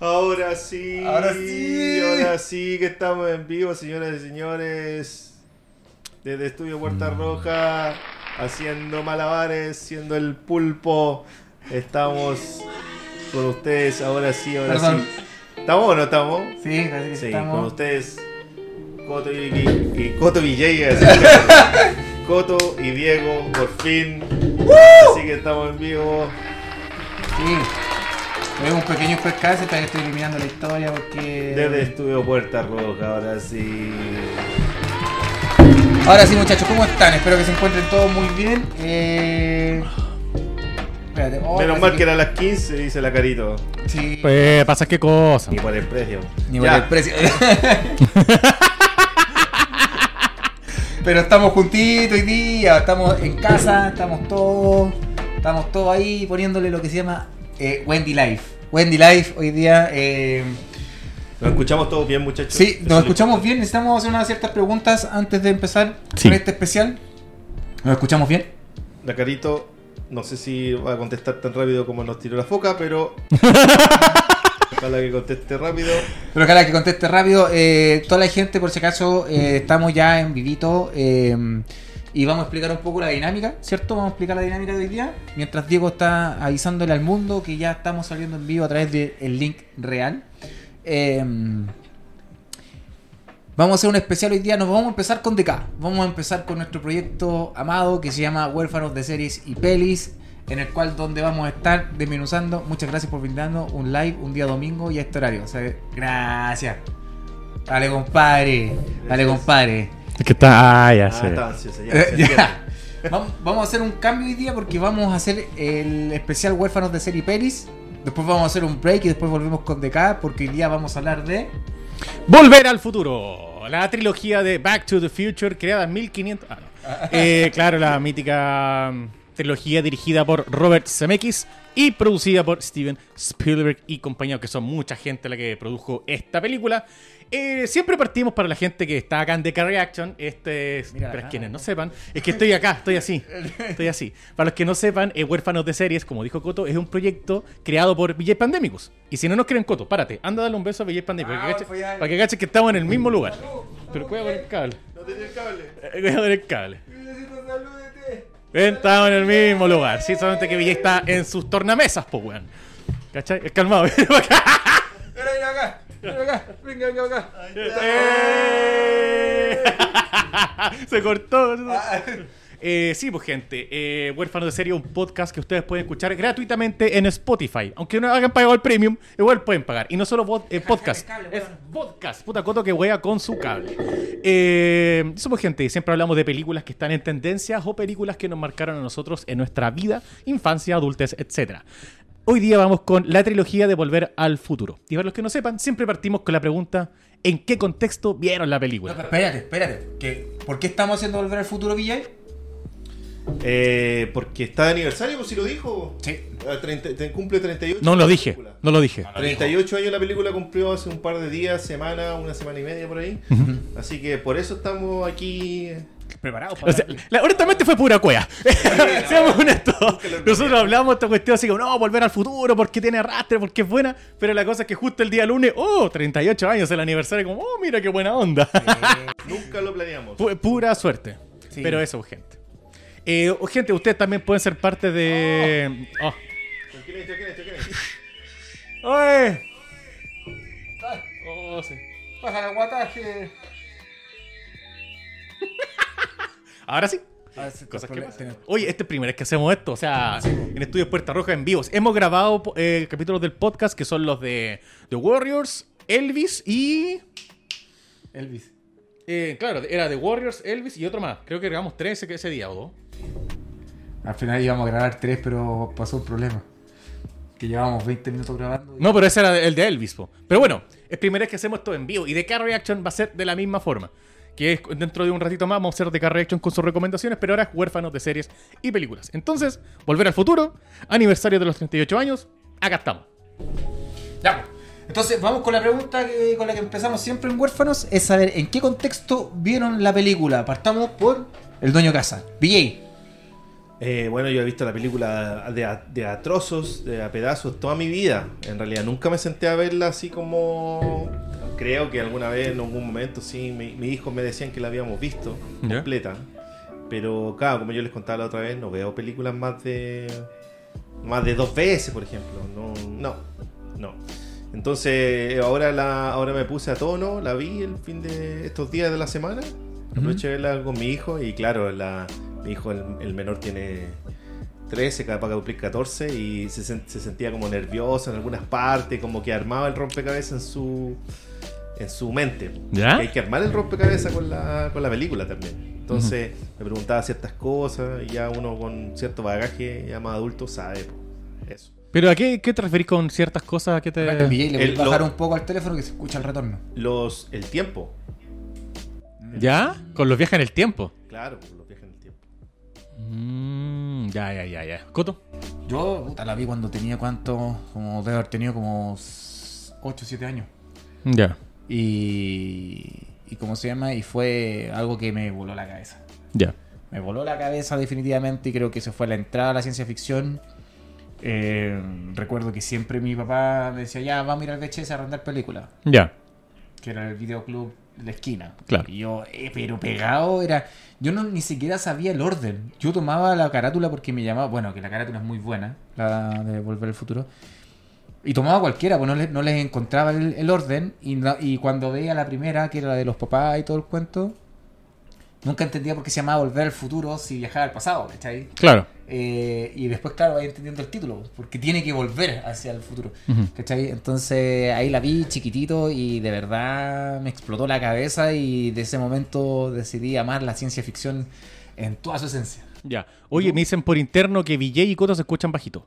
Ahora sí, Ahora sí. ahora sí que estamos en vivo, señoras y señores. Desde Estudio Puerta Mm. Roja, haciendo malabares, siendo el pulpo. Estamos con ustedes, ahora sí, ahora Perdón. sí. ¿Estamos o no estamos? Sí, parece que Sí, estamos. con ustedes, Coto y, y- Coto Villegas. Coto y Diego, por fin. Así que estamos en vivo. Sí. Es un pequeño percance que estoy eliminando la historia porque. Desde Estudio Puerta Roja, ahora sí. Ahora sí, muchachos, ¿cómo están? Espero que se encuentren todos muy bien. Eh... Espérate. oh, Menos mal que era a las 15, dice la Carito. Sí. Pues pasa qué cosa. Ni por el precio. Ni por el precio. Pero estamos juntitos hoy día, estamos en casa, estamos todos, estamos todos ahí poniéndole lo que se llama eh, Wendy Life. Wendy Life hoy día. eh, Nos escuchamos todos bien, muchachos. sí, nos es escuchamos bien. Necesitamos hacer unas ciertas preguntas antes de empezar Sí. con este especial. ¿Nos escuchamos bien? lo- La Carito, no sé si va a contestar tan rápido como nos tiró la foca, pero. Ojalá que conteste rápido. Pero ojalá que conteste rápido. Eh, toda la gente, por si acaso, eh, estamos ya en vivito. eh, y vamos a explicar un poco la dinámica, ¿cierto? Vamos a explicar la dinámica de hoy día. Mientras Diego está avisándole al mundo que ya estamos saliendo en vivo a través del link real. Eh, vamos a hacer un especial hoy día. Nos vamos a empezar con DK. Vamos a empezar con nuestro proyecto amado que se llama Huérfanos de Series y Pelis. En el cual donde vamos a estar desmenuzando. Muchas gracias por brindarnos un live un día domingo y a este horario. O sea, gracias. Dale, compadre. Dale, compadre. Es que está. Ah, ya Ah, ya, Eh, ya. Vamos, vamos a hacer un cambio hoy día porque vamos a hacer el especial Huérfanos de Serie y Pelis. Después vamos a hacer un break y después volvemos con DK porque hoy día vamos a hablar de. Volver al futuro. La trilogía de Back to the Future, creada en 1500. Ah, no. Eh, claro, la mítica mm, trilogía dirigida por Robert Zemeckis y producida por Steven Spielberg y compañía, que son mucha gente la que produjo esta película. Eh, siempre partimos para la gente que está acá en The Reaction. Este es, Mira, para ah. quienes no sepan, es que estoy acá, estoy así. Estoy así. Para los que no sepan, eh, Huérfanos de Series, como dijo Coto, es un proyecto creado por VJ Pandemicus. Y si no nos creen, Coto, párate, anda a darle un beso a VJ Pandemicus. para, que Ah, para que cachen que estamos en el mismo lugar. Pero cuidado con el cable. No tenía el cable. Eh, Cuidado con el cable. Ven, estamos en el mismo lugar. Sí, solamente que VJ está en sus tornamesas, po, weón. ¿Cachai? Es calmado, acá. Ven acá, ven acá, venga, venga acá. ¡Eh! Se cortó. Ah, Eh, sí, pues gente, eh, Huérfanos de Serie, un podcast que ustedes pueden escuchar gratuitamente en Spotify. Aunque no hagan pagado el premium, igual pueden pagar. Y no solo eh, podcast, cable, es podcast, puta coto que wea con su cable. Eh, somos gente, siempre hablamos de películas que están en tendencias o películas que nos marcaron a nosotros en nuestra vida, infancia, adultez, etc. Hoy día vamos con la trilogía de Volver al Futuro. Y para los que no sepan, siempre partimos con la pregunta, ¿en qué contexto vieron la película? No, pero espérate, espérate. ¿Por qué estamos haciendo volver al futuro, VJ? Eh, porque está de aniversario, pues si lo dijo. Sí. Ah, 30 te- cumple 38. No lo dije, película. no lo dije. 38 años la película cumplió hace un par de días, semana, una semana y media por ahí. Así que por eso estamos aquí. Preparado O sea, la- honestamente fue pura cuea. Seamos honestos. Nosotros hablamos de esta cuestión así como, no, volver al futuro porque tiene arrastre, porque es buena. Pero la cosa es que justo el día lunes, oh, 38 años el aniversario, como, oh, mira qué buena onda. Nunca lo planeamos. Pu- pura suerte. Sí. Pero eso, gente. Eh, gente, ustedes también pueden ser parte de. Oh. ¿Quién es? ¿Quién es? ¿Quién es? ¡Oye! Oh, sí. Baja el guataje. Ahora sí. Cosas que pasan. Oye, este es el primer vez que hacemos esto, o sea, en Estudios Puerta Roja en vivos. Hemos grabado eh, capítulos del podcast que son los de The Warriors, Elvis y. Elvis. eh, claro, era The Warriors, Elvis y otro más. Creo que grabamos tres ese, ese día o dos. Al final íbamos a grabar tres, pero pasó un problema. Que llevábamos 20 minutos grabando. y- No, pero ese era el de Elvis, po. Pero bueno, es primera vez que hacemos esto en vivo y de cada reaction va a ser de la misma forma. Que es dentro de un ratito más vamos a hacer de Reaction con sus recomendaciones, pero ahora es huérfanos de series y películas. Entonces, Volver al Futuro, aniversario de los 38 años, acá estamos. Ya. Entonces, vamos con la pregunta que- con la que empezamos siempre en Huérfanos: es saber en qué contexto vieron la película. Partamos por el dueño de casa, BJ. Eh, bueno, yo he visto la película de a, de a trozos, de a pedazos, toda mi vida. En realidad, nunca me senté a verla así como. Creo que alguna vez, en algún momento, sí, mi- mis hijos me decían que la habíamos visto completa. Pero, claro, como yo les contaba la otra vez, no veo películas más de. más de dos veces, por ejemplo. No, no, no. Entonces, ahora, la, ahora me puse a tono, la vi el fin de estos días de la semana. Aproveché de verla con mi hijo y, claro, la, mi hijo, el, el menor, tiene 13, capaz de cumplir 14 y se, se sentía como nervioso en algunas partes, como que armaba el rompecabezas en su en su mente. ¿Ya? Que hay que armar el rompecabezas con la, con la película también. Entonces me preguntaba ciertas cosas y ya uno con cierto bagaje ya más adulto sabe eso. Pero ¿a qué, qué te referís con ciertas cosas que te... Le voy el- a bajar lo- un poco al teléfono que se escucha el retorno. Los, el tiempo, ¿Ya? Con los viajes en el tiempo. claro, pues, los viajes en el tiempo. Mm, ya, ya, ya, ya. Coto. Yo, puta, la vi cuando tenía cuánto, como debe haber tenido como 8 o 7 años. Ya, Y, y cómo se llama, y fue algo que me voló la cabeza. ya. Me voló la cabeza definitivamente y creo que eso fue la entrada a la ciencia ficción. Eh, recuerdo que siempre mi papá me decía, ya, vamos a ir al VHS a arrendar películas, Ya. que era el videoclub de la esquina. Claro. Y yo, eh, pero pegado era... Yo no ni siquiera sabía el orden. Yo tomaba la carátula porque me llamaba... Bueno, que la carátula es muy buena, la de Volver al Futuro. Y tomaba cualquiera, pues no les, no les encontraba el, el orden. Y, no- y cuando veía la primera, que era la de los papás y todo el cuento, nunca entendía por qué se llamaba Volver al Futuro si viajaba al pasado, ¿cachai? Claro. Eh, y después, claro, vais entendiendo el título, porque tiene que volver hacia el futuro. Ujú. ¿Cachai? Entonces ahí la vi chiquitito y de verdad me explotó la cabeza y de ese momento decidí amar la ciencia ficción en toda su esencia. Ya. Oye, me dicen por interno que VJ y Coto se escuchan bajito.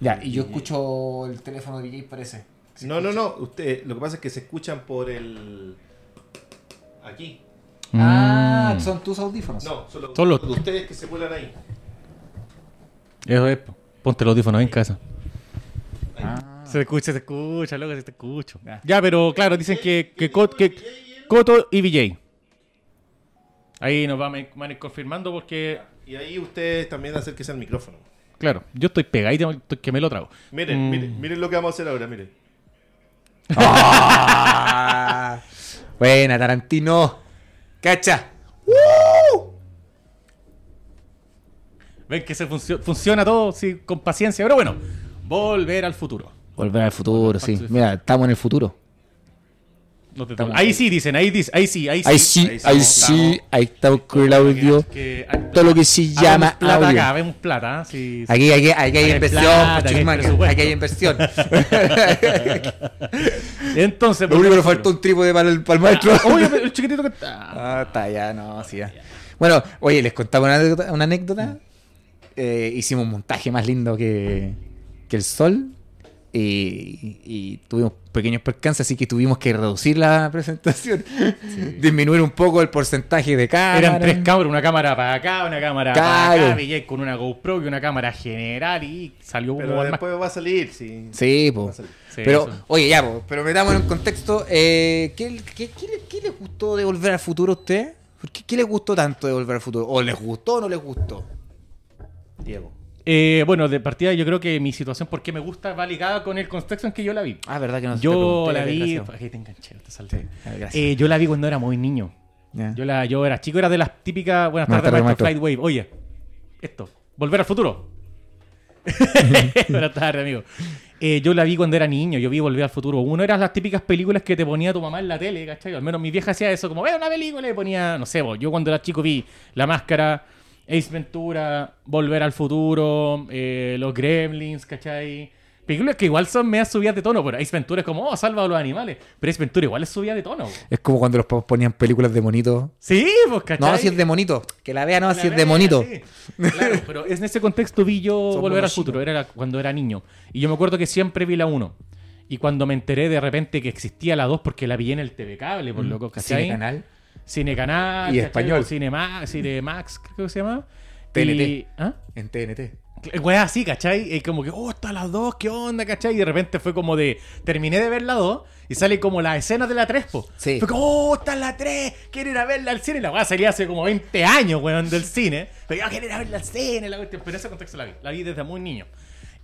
Ya, y yo escucho el teléfono de DJ, parece. No, no, no, usted, lo que pasa es que se escuchan por el... Aquí. Ah, Mm. son tus audífonos. No, son los, Son los- de ustedes que se vuelan ahí. Eso es. po. Ponte los audífonos en casa. Ah. Se escucha, se escucha, loco, se te escucho. Ya. Ya, pero claro, dicen que, que, Cot- que Coto y VJ. Ahí nos van a ir- van a ir confirmando porque, Y ahí ustedes también acérquense al micrófono. Claro, yo estoy pegadito estoy que me lo trago. Miren, Mm. miren, miren lo que vamos a hacer ahora, miren. Ah. Buena, Tarantino. Cacha. Ven que se funcio- funciona todo sí, con paciencia, pero bueno, volver al futuro. Volver al futuro, sí. Mira, estamos en el futuro. No te- Estamos- ahí sí dicen, ahí, dice, ahí sí, ahí sí. Ahí sí, ahí ahí estamos, sí, ahí estamos con el audio. Que- Todo lo que se llama plata audio. acá, vemos plata. Sí, sí. Aquí, aquí, aquí hay inversión, plata, aquí hay Chusmaca, presupuesto. aquí hay inversión. Entonces, Lo único que faltó un trípode para el, para el maestro. futuro. Oye, el chiquitito que está. Ah, está ya, no, sí, ya. Bueno, oye, les contaba una anécdota. Una anécdota. Eh, hicimos un montaje más lindo que, que el sol. Y, y tuvimos pequeños percances, así que tuvimos que reducir la presentación. Disminuir un poco el porcentaje de cámara. Eran tres cámaras, una cámara para acá, una cámara para Claro. acá, VJ con una GoPro y una cámara general y salió como Pero al más. después va a salir, sí. Sí, pues. salir. Sí, pero, eso. oye, ya, po, pero metamos en un contexto. Eh, ¿qué, qué, qué qué les gustó de Volver al Futuro a usted? ¿Por qué, qué les gustó tanto de Volver al Futuro? ¿O les gustó o no les gustó? Diego. Eh, bueno, de partida yo creo que mi situación, porque me gusta, va ligada con el contexto en que yo la vi. Ah, ¿verdad que no Yo la vi. Aquí te enganché, te salté. Gracias. Eh, yo la vi cuando era muy niño. Yo, la, yo era chico, era de las típicas. Buenas tardes, maestro. maestro. Flight Wave. Oye, esto, volver al futuro. Buenas tardes, amigo. Eh, yo la vi cuando era niño, yo vi Volver al Futuro. Uno eran las típicas películas que te ponía tu mamá en la tele, ¿cachai? Al menos mi vieja hacía eso, como, ve una película y ponía, no sé, vos, yo cuando era chico vi La Máscara, Ace Ventura, Volver al Futuro, eh, Los Gremlins, ¿cachai? Películas que igual son medias subidas de tono, pero Ace Ventura es como, oh, salva a los animales. Pero Ace Ventura igual es subida de tono. Es como cuando los papás ponían películas de monito. Sí, pues, ¿cachai? No, si es de monito. Que la vea, no, La si es de monito. sí. Claro, pero en ese contexto vi yo Volver al Futuro, era la- cuando era niño. Y yo me acuerdo que siempre vi la 1. Y cuando me enteré de repente que existía la 2 porque la vi en el TV Cable, por loco, Cine ¿cachai? canal. Cine Canal. Y español. Cine, Ma- Cine Max, creo que se llama. TNT. Y- ¿Ah? En TNT. Weá, así, ¿cachai? Y como que, oh, está las dos, ¿qué onda, cachai? Y de repente fue como de, terminé de ver la 2 y sale como la escena de la 3, po. Sí. Fue como, oh, está la 3, quiero ir a verla al cine. La weá salía hace como 20 años, weón, del cine. Pero yo quiero ir a verla al cine, la cuestión. Pero en ese contexto la vi, la vi desde muy niño.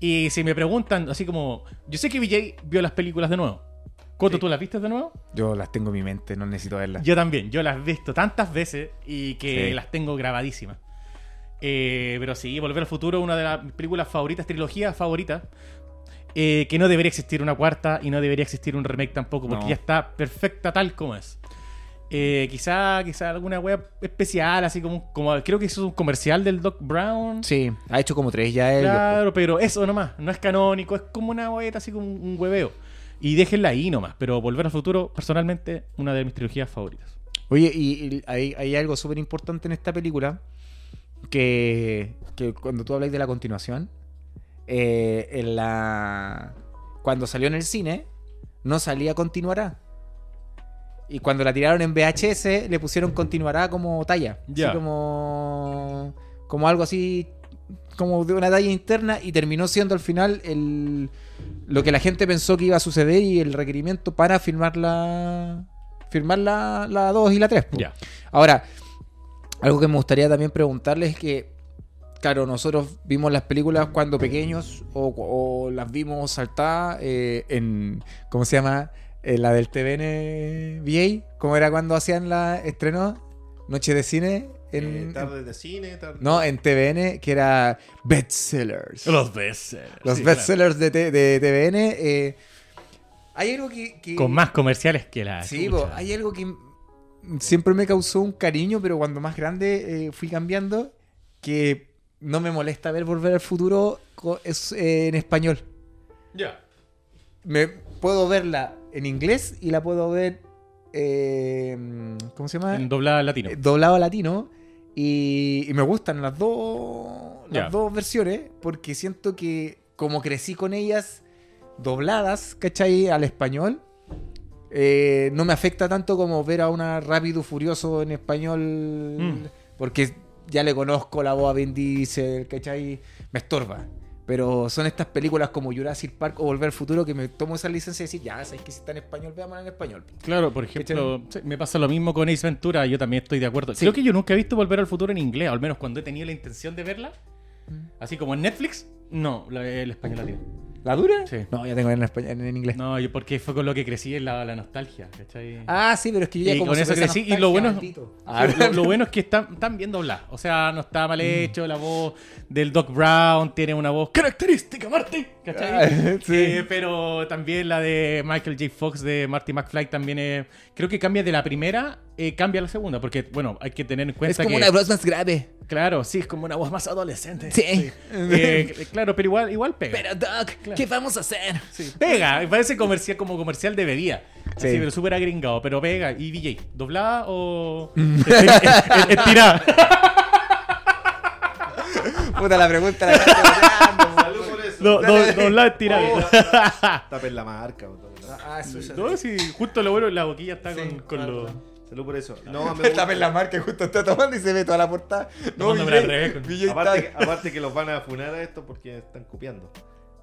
Y si me preguntan, así como, yo sé que VJ vio las películas de nuevo. Coto, Sí. ¿tú las viste de nuevo? Yo las tengo en mi mente, no necesito verlas. Yo también, yo las he visto tantas veces y que Sí. las tengo grabadísimas. Eh, pero sí, Volver al Futuro, una de las películas favoritas, trilogías favoritas. eh, que no debería existir una cuarta y no debería existir un remake tampoco, porque No. ya está perfecta tal como es. Eh, quizá, quizá alguna web especial, así como, como creo que eso es un comercial del Doc Brown. Sí, ha hecho como tres ya él. Claro, pero eso nomás, no es canónico, es como una hueveta, así como un hueveo. Y déjenla ahí nomás, pero Volver al Futuro, personalmente, una de mis trilogías favoritas. Oye, y, y hay, hay algo súper importante en esta película que, que cuando tú habláis de la continuación, eh, en la cuando salió en el cine, no salía continuará. Y cuando la tiraron en VHS, le pusieron continuará como talla. Ya. Así como, como algo así, como de una talla interna, y terminó siendo al final el, lo que la gente pensó que iba a suceder y el requerimiento para firmar la, firmar la, la 2 y la 3. po. Ya. Ahora, algo que me gustaría también preguntarles es que, claro, nosotros vimos las películas cuando pequeños o, o las vimos saltadas eh, en, ¿cómo se llama? Eh, la del TVN VA, ¿cómo era cuando hacían la estreno? Noche de cine. En, Eh, tarde de cine, tarde. no, en TVN, que era Bestsellers. Los bestsellers. Los sí, bestsellers de, de TVN. eh, hay algo que... Con más comerciales que la. Sí, hay algo que siempre me causó un cariño, pero cuando más grande eh, fui cambiando, que no me molesta ver Volver al Futuro es, eh, en español. Ya. Me puedo verla en inglés y la puedo ver, eh, ¿cómo se llama? En doblada latino. Eh, doblado a latino. Y, y me gustan las dos, las dos versiones porque siento que como crecí con ellas dobladas, ¿cachai? Al español, eh, no me afecta tanto como ver a una Rápido Furioso en español Mm. porque ya le conozco la voz a Vin Diesel, ¿cachai? Me estorba. Pero son estas películas como Jurassic Park o Volver al Futuro que me tomo esa licencia de decir, ya, sabes que si está en español, veámosla en español. Claro, por ejemplo, sí, me pasa lo mismo con Ace Ventura, yo también estoy de acuerdo. Sí. Creo que yo nunca he visto Volver al Futuro en inglés, al menos cuando he tenido la intención de verla. Mm. Así como en Netflix, no, la- el español latino. ¿La dura? Sí. No, ya tengo en, español, en inglés. No, yo porque fue con lo que crecí en la, la nostalgia, ¿cachai? Ah, sí, pero es que yo ya Y como con eso crecí, y lo bueno- Ah, lo, lo bueno es que están, están bien dobladas. O sea, no está Mm. mal hecho. La voz del Doc Brown tiene una voz característica, Marty. ¿Cachai? Ah, sí. Eh, pero también la de Michael J. Fox de Marty McFly también es. Creo que cambia de la primera, eh, cambia a la segunda. Porque, bueno, hay que tener en es cuenta como que. una voz más grave. Claro, sí, es como una voz más adolescente. Sí. Eh, claro, pero igual, igual pega. Pero Doc, Claro. ¿qué vamos a hacer? Pega, parece comercial como comercial de bebida. Sí. Así, pero súper agringado. Pero pega. ¿Y VJ? ¿Doblada o estir- estirada? Puta la pregunta la estoy odiando, Salud por eso. Do- do- doblada, estirada. Tapen la marca. Ah, eso ya. No, sí, justo lo bueno, la boquilla está con, con los... Salud por eso. No, me gusta- tapen la marca y justo está tomando y se ve toda la portada. No, VJ Aparte, que- aparte que los van a funar a esto porque están copiando.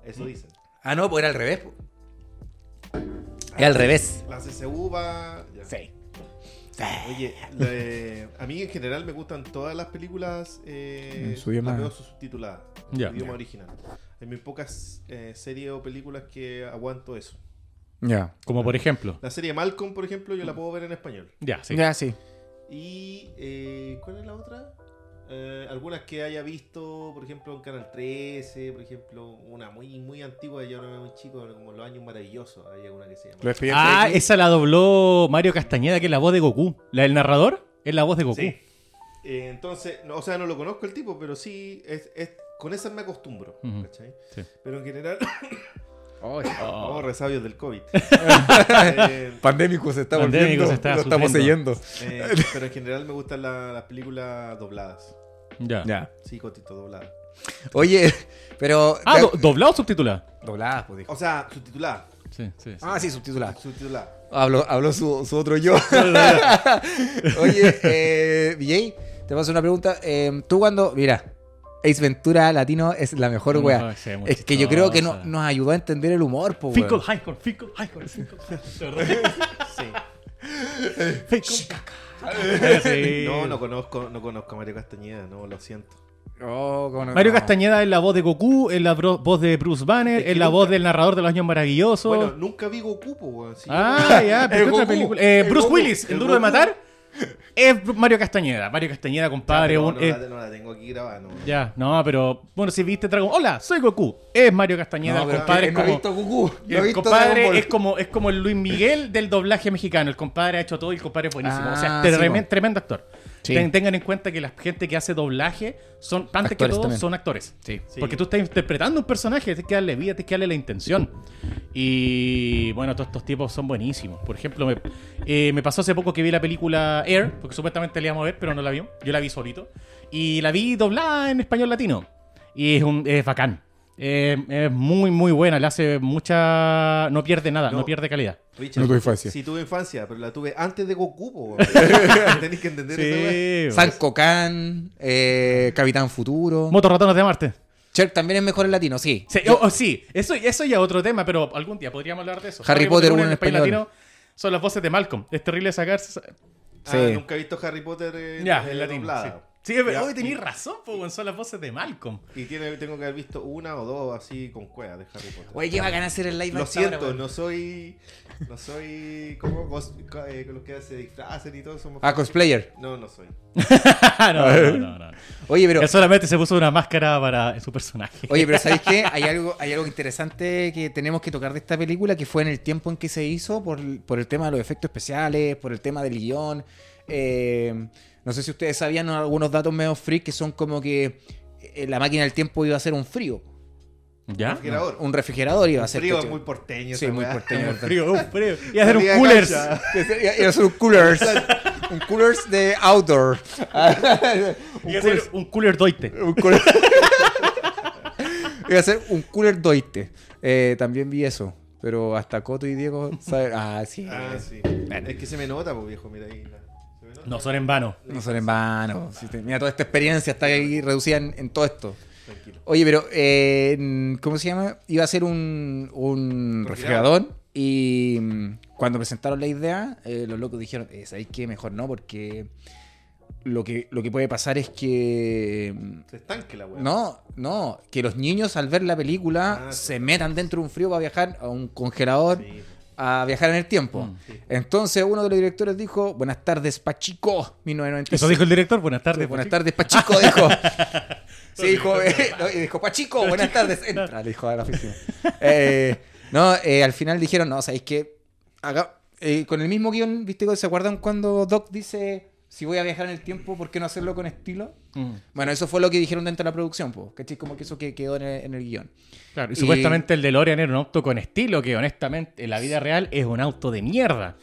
Eso dicen. Ah, no, pues era al revés. po. Era al revés. La CCU va. ya. Sí. Oye, a mí en general me gustan todas las películas. Eh, En su idioma. las veo subtituladas. Ya. En idioma original. Hay muy pocas eh, series o películas que aguanto eso. Ya. Como por ejemplo. La serie Malcolm, por ejemplo, yo la puedo ver en español. Ya, sí. Ya, sí. Y. eh, ¿Cuál es la otra? Eh, algunas que haya visto, por ejemplo, en Canal 13, por ejemplo, una muy muy antigua, yo no era muy chico, como Los Años Maravillosos, hay alguna que se llama. Ah, X. esa la dobló Mario Castañeda, que es la voz de Goku. La del narrador es la voz de Goku. Sí. Eh, entonces, no, o sea, no lo conozco el tipo, pero sí, es, es- con esas me acostumbro. ¿cachai? Sí. Pero en general, Oh. oh, resabios del COVID. Eh, Pandémico se está Pandémico volviendo. se está lo estamos siguiendo. eh, pero en general me gustan la- las películas dobladas. Ya. Ya. Sí, Cotito, dobladas. Oye, pero. Ah, do- ¿doblado o subtitulada? Dobladas, pues dijo. O sea, subtituladas. Sí, sí. sí. Ah, sí, subtitulada. Subtituladas. Habló, habló su, su otro yo. Oye, eh, VJ, te paso una pregunta. Eh, tú cuando, mira, Ace Ventura Latino es la mejor No, wea. sí, Es que yo creo que no- nos ayudó a entender el humor, po. Highcore, Fickle Highcore, Fickle Highcore. Sí. Sí. No, no conozco, no conozco a Mario Castañeda, no, lo siento. Oh, Mario no. Castañeda es la voz de Goku, es la voz de Bruce Banner, Es que es la nunca- voz del narrador de los años maravillosos. Bueno, nunca vi Goku, po, weón. sí. ah, ya, pero El ¿qué otra película? Eh, Bruce Goku, Willis, el el duro de matar, es Mario Castañeda. Mario Castañeda, compadre. no, eh, la, no la tengo aquí grabada, no. ya, no, pero bueno, si viste Dragon Hola, soy Goku. Es Mario Castañeda, No, el compadre es no he como. visto Goku. No he El visto compadre es como, es como el Luis Miguel del doblaje mexicano. El compadre ha hecho todo y el compadre es buenísimo. o sea, Ah, sí, tremendo actor. Sí. Ten- tengan en cuenta que la gente que hace doblaje son, antes que todo, también. son actores. Sí. Sí. Porque tú estás interpretando un personaje, tienes que darle vida, tienes que darle la intención. Y bueno, todos estos tipos son buenísimos. Por ejemplo, me, eh, me pasó hace poco que vi la película Air, porque supuestamente la íbamos a ver, pero no la vi. Yo la vi solito. Y la vi doblada en español latino. Y es, un, es bacán. Eh, es muy, muy buena. Le hace mucha. No pierde nada, no, No. pierde calidad. Richard, No tuve infancia. Sí, tuve infancia, pero la tuve antes de Goku. Tenés que entender esa weá. San Kokan, eh, Capitán Futuro. Motorratones de Marte. Cher también es mejor en latino, sí. Sí, oh, oh, sí, eso, eso ya es otro tema, pero algún día podríamos hablar de eso. Harry Potter, uno uno en español español. latino son las voces de Malcolm. Es terrible sacarse. Ah, Sí. nunca he visto Harry Potter en, Ya, en en latino. Sí, sí pero hoy tenéis razón, pues, son las voces de Malcolm. Y tiene, tengo que haber visto una o dos así con cuevas de Harry Potter. Oye, qué bacán hacer el live Lo ahora, siento, no soy. No soy. ¿Cómo? Cos- co- eh, con los que se disfracen y todo eso. Ah, cosplayer. No, no soy. no, no, no, no. Oye, pero, Él solamente se puso una máscara para su personaje. oye, pero ¿sabéis qué? Hay algo, hay algo interesante que tenemos que tocar de esta película, que fue en el tiempo en que se hizo, por, por el tema de los efectos especiales, por el tema del guion. Eh, no sé si ustedes sabían algunos datos medio freak que son como que eh, la máquina del tiempo iba a ser un frío. ¿Ya? Refrigerador. Un refrigerador iba a ser. Frío, muy porteño. Sí, muy porteño. Un frío, un frío. Y hacer un Salía de coolers. Iba a ser un coolers. un coolers de outdoor. Y hacer un cooler doite. Un cooler. Iba a ser un cooler doite. Eh, también vi eso. Pero hasta Coto y Diego saben. Ah, sí. Ah, sí. Es que se me nota, pues viejo, mira ahí. la-. No son en vano. No son en vano. Mira, toda esta experiencia está ahí reducida en, en todo esto. Tranquilo. Oye, pero, eh, ¿cómo se llama? Iba a ser un, un refrigerador. Y mm, cuando presentaron la idea, eh, los locos dijeron, eh, ¿sabéis qué? Mejor no, porque lo que, lo que puede pasar es que... mm, Se estanque la weá. No, no, que los niños al ver la película Ah, se metan dentro de un frío para viajar a un congelador, Sí. A viajar en el tiempo. Mm, sí. Entonces uno de los directores dijo, buenas tardes, Pachico, 1996. Eso dijo el director. Buenas tardes. Buenas Pachico. tardes, Pachico, dijo. Sí, dijo, eh, no, dijo, Pachico, buenas tardes, entra, le dijo a la oficina. Eh, no, eh, al final dijeron, no, ¿sabéis qué? Haga- eh, con el mismo guion, ¿viste? ¿Se acuerdan cuando Doc dice, si voy a viajar en el tiempo, ¿por qué no hacerlo con estilo? Mm, Bueno, eso fue lo que dijeron dentro de la producción, pues, ¿cachai? Como que eso que quedó en el, en el guion. Claro, y, Y- supuestamente el DeLorean era un auto con estilo, que honestamente en la vida real es un auto de mierda.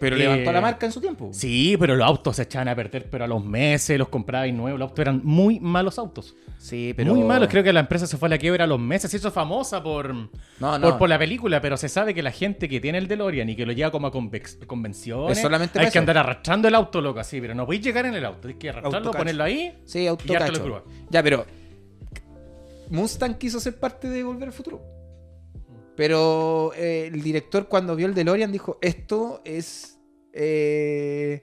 Pero Eh, levantó la marca en su tiempo. Sí, pero los autos se echaban a perder, pero a los meses los comprabais nuevos. Los autos eran muy malos autos. Sí, pero... Muy malos. Creo que la empresa se fue a la quiebra a los meses. Se hizo famosa por, No, no. por la película, pero se sabe que la gente que tiene el DeLorean y que lo lleva como a convenciones, Es solamente hay que andar arrastrando el auto, loco, así. Pero no podéis llegar en el auto. Tienes que arrastrarlo, Autocacho. ponerlo ahí. Sí, Y grúa. Ya, pero Mustang quiso ser parte de Volver al Futuro. Pero eh, el director cuando vio el DeLorean dijo, esto es... Eh,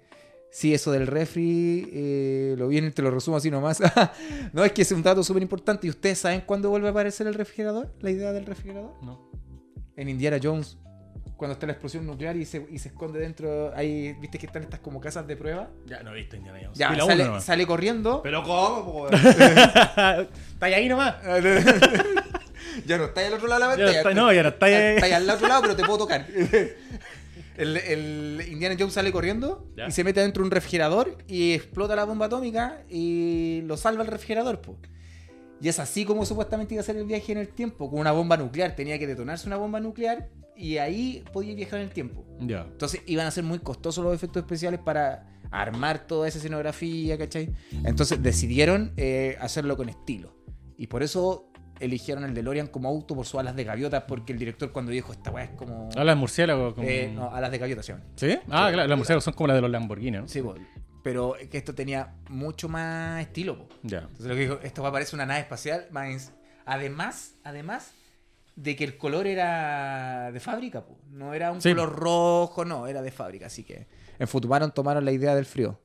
sí, eso del refri, eh, lo bien, te lo resumo así nomás. no, es que es un dato súper importante. ¿Y ustedes saben cuándo vuelve a aparecer el refrigerador? ¿La idea del refrigerador? No. En Indiana Jones. Cuando está la explosión nuclear y se, y se esconde dentro, ahí, ¿viste que están estas como casas de prueba? Ya no he visto Indiana Jones. Ya, sale, uno nomás. sale corriendo. Pero ¿cómo? Está ahí nomás. ya no está ahí al otro lado de la Ya pantalla. está- no, ya no está ahí. Está ahí al otro lado, pero te puedo tocar. El, el Indiana Jones sale corriendo Ya. y se mete dentro de un refrigerador y explota la bomba atómica y lo salva el refrigerador, po. Y es así como supuestamente iba a ser el viaje en el tiempo, con una bomba nuclear. Tenía que detonarse una bomba nuclear y ahí podía viajar en el tiempo. Ya. Entonces iban a ser muy costosos los efectos especiales para armar toda esa escenografía, ¿cachai? Entonces decidieron eh, hacerlo con estilo. Y por eso eligieron el DeLorean como auto por sus alas de gaviota porque el director cuando dijo esta weá es como... Habla de murciélago. Como... Eh, no, alas de gaviota se llaman. ¿Sí? Ah, claro, las murciélagos son como las de los Lamborghini, ¿no? Sí, po, pero es que esto tenía mucho más estilo. po. Ya. Entonces lo que dijo, esto va a parecer una nave espacial, más además, además de que el color era de fábrica, po. no era un Sí. color rojo, no, era de fábrica, así que en Futumaron tomaron la idea del frío.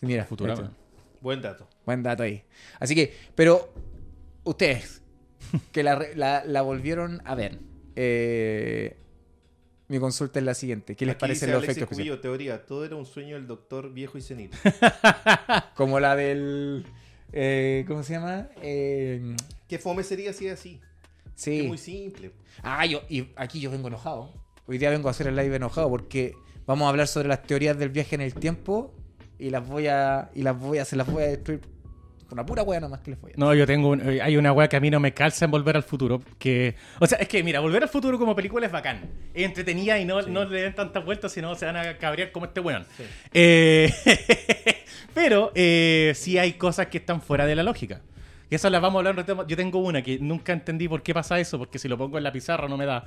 Mira, Futurama. Buen dato. Buen dato ahí. Así que, pero ustedes que la, la- la volvieron a ver, eh, mi consulta es la siguiente. ¿Qué les Aquí parecen dice los Alexis efectos especiales? Cubillo, teoría, todo era un sueño del doctor viejo y senil. Como la del... eh, ¿Cómo se llama? Eh, ¿Qué fome sería si es así? sí. Es muy simple. Ah, yo, y aquí yo vengo enojado. Hoy día vengo a hacer el live enojado porque vamos a hablar sobre las teorías del viaje en el tiempo y las voy a y las voy a se las voy a destruir con una pura wea nomás que voy a. No, yo tengo un- eh, hay una weá que a mí no me calza en Volver al Futuro. Que, o sea, es que mira, Volver al Futuro como película es bacán. Es entretenida y no, no le den tantas vueltas, sino se van a cabrear como este weón. Sí. Eh, pero eh, sí hay cosas que están fuera de la lógica. Y eso las vamos a hablar. Yo tengo una que nunca entendí por qué pasa eso, porque si lo pongo en la pizarra no me da.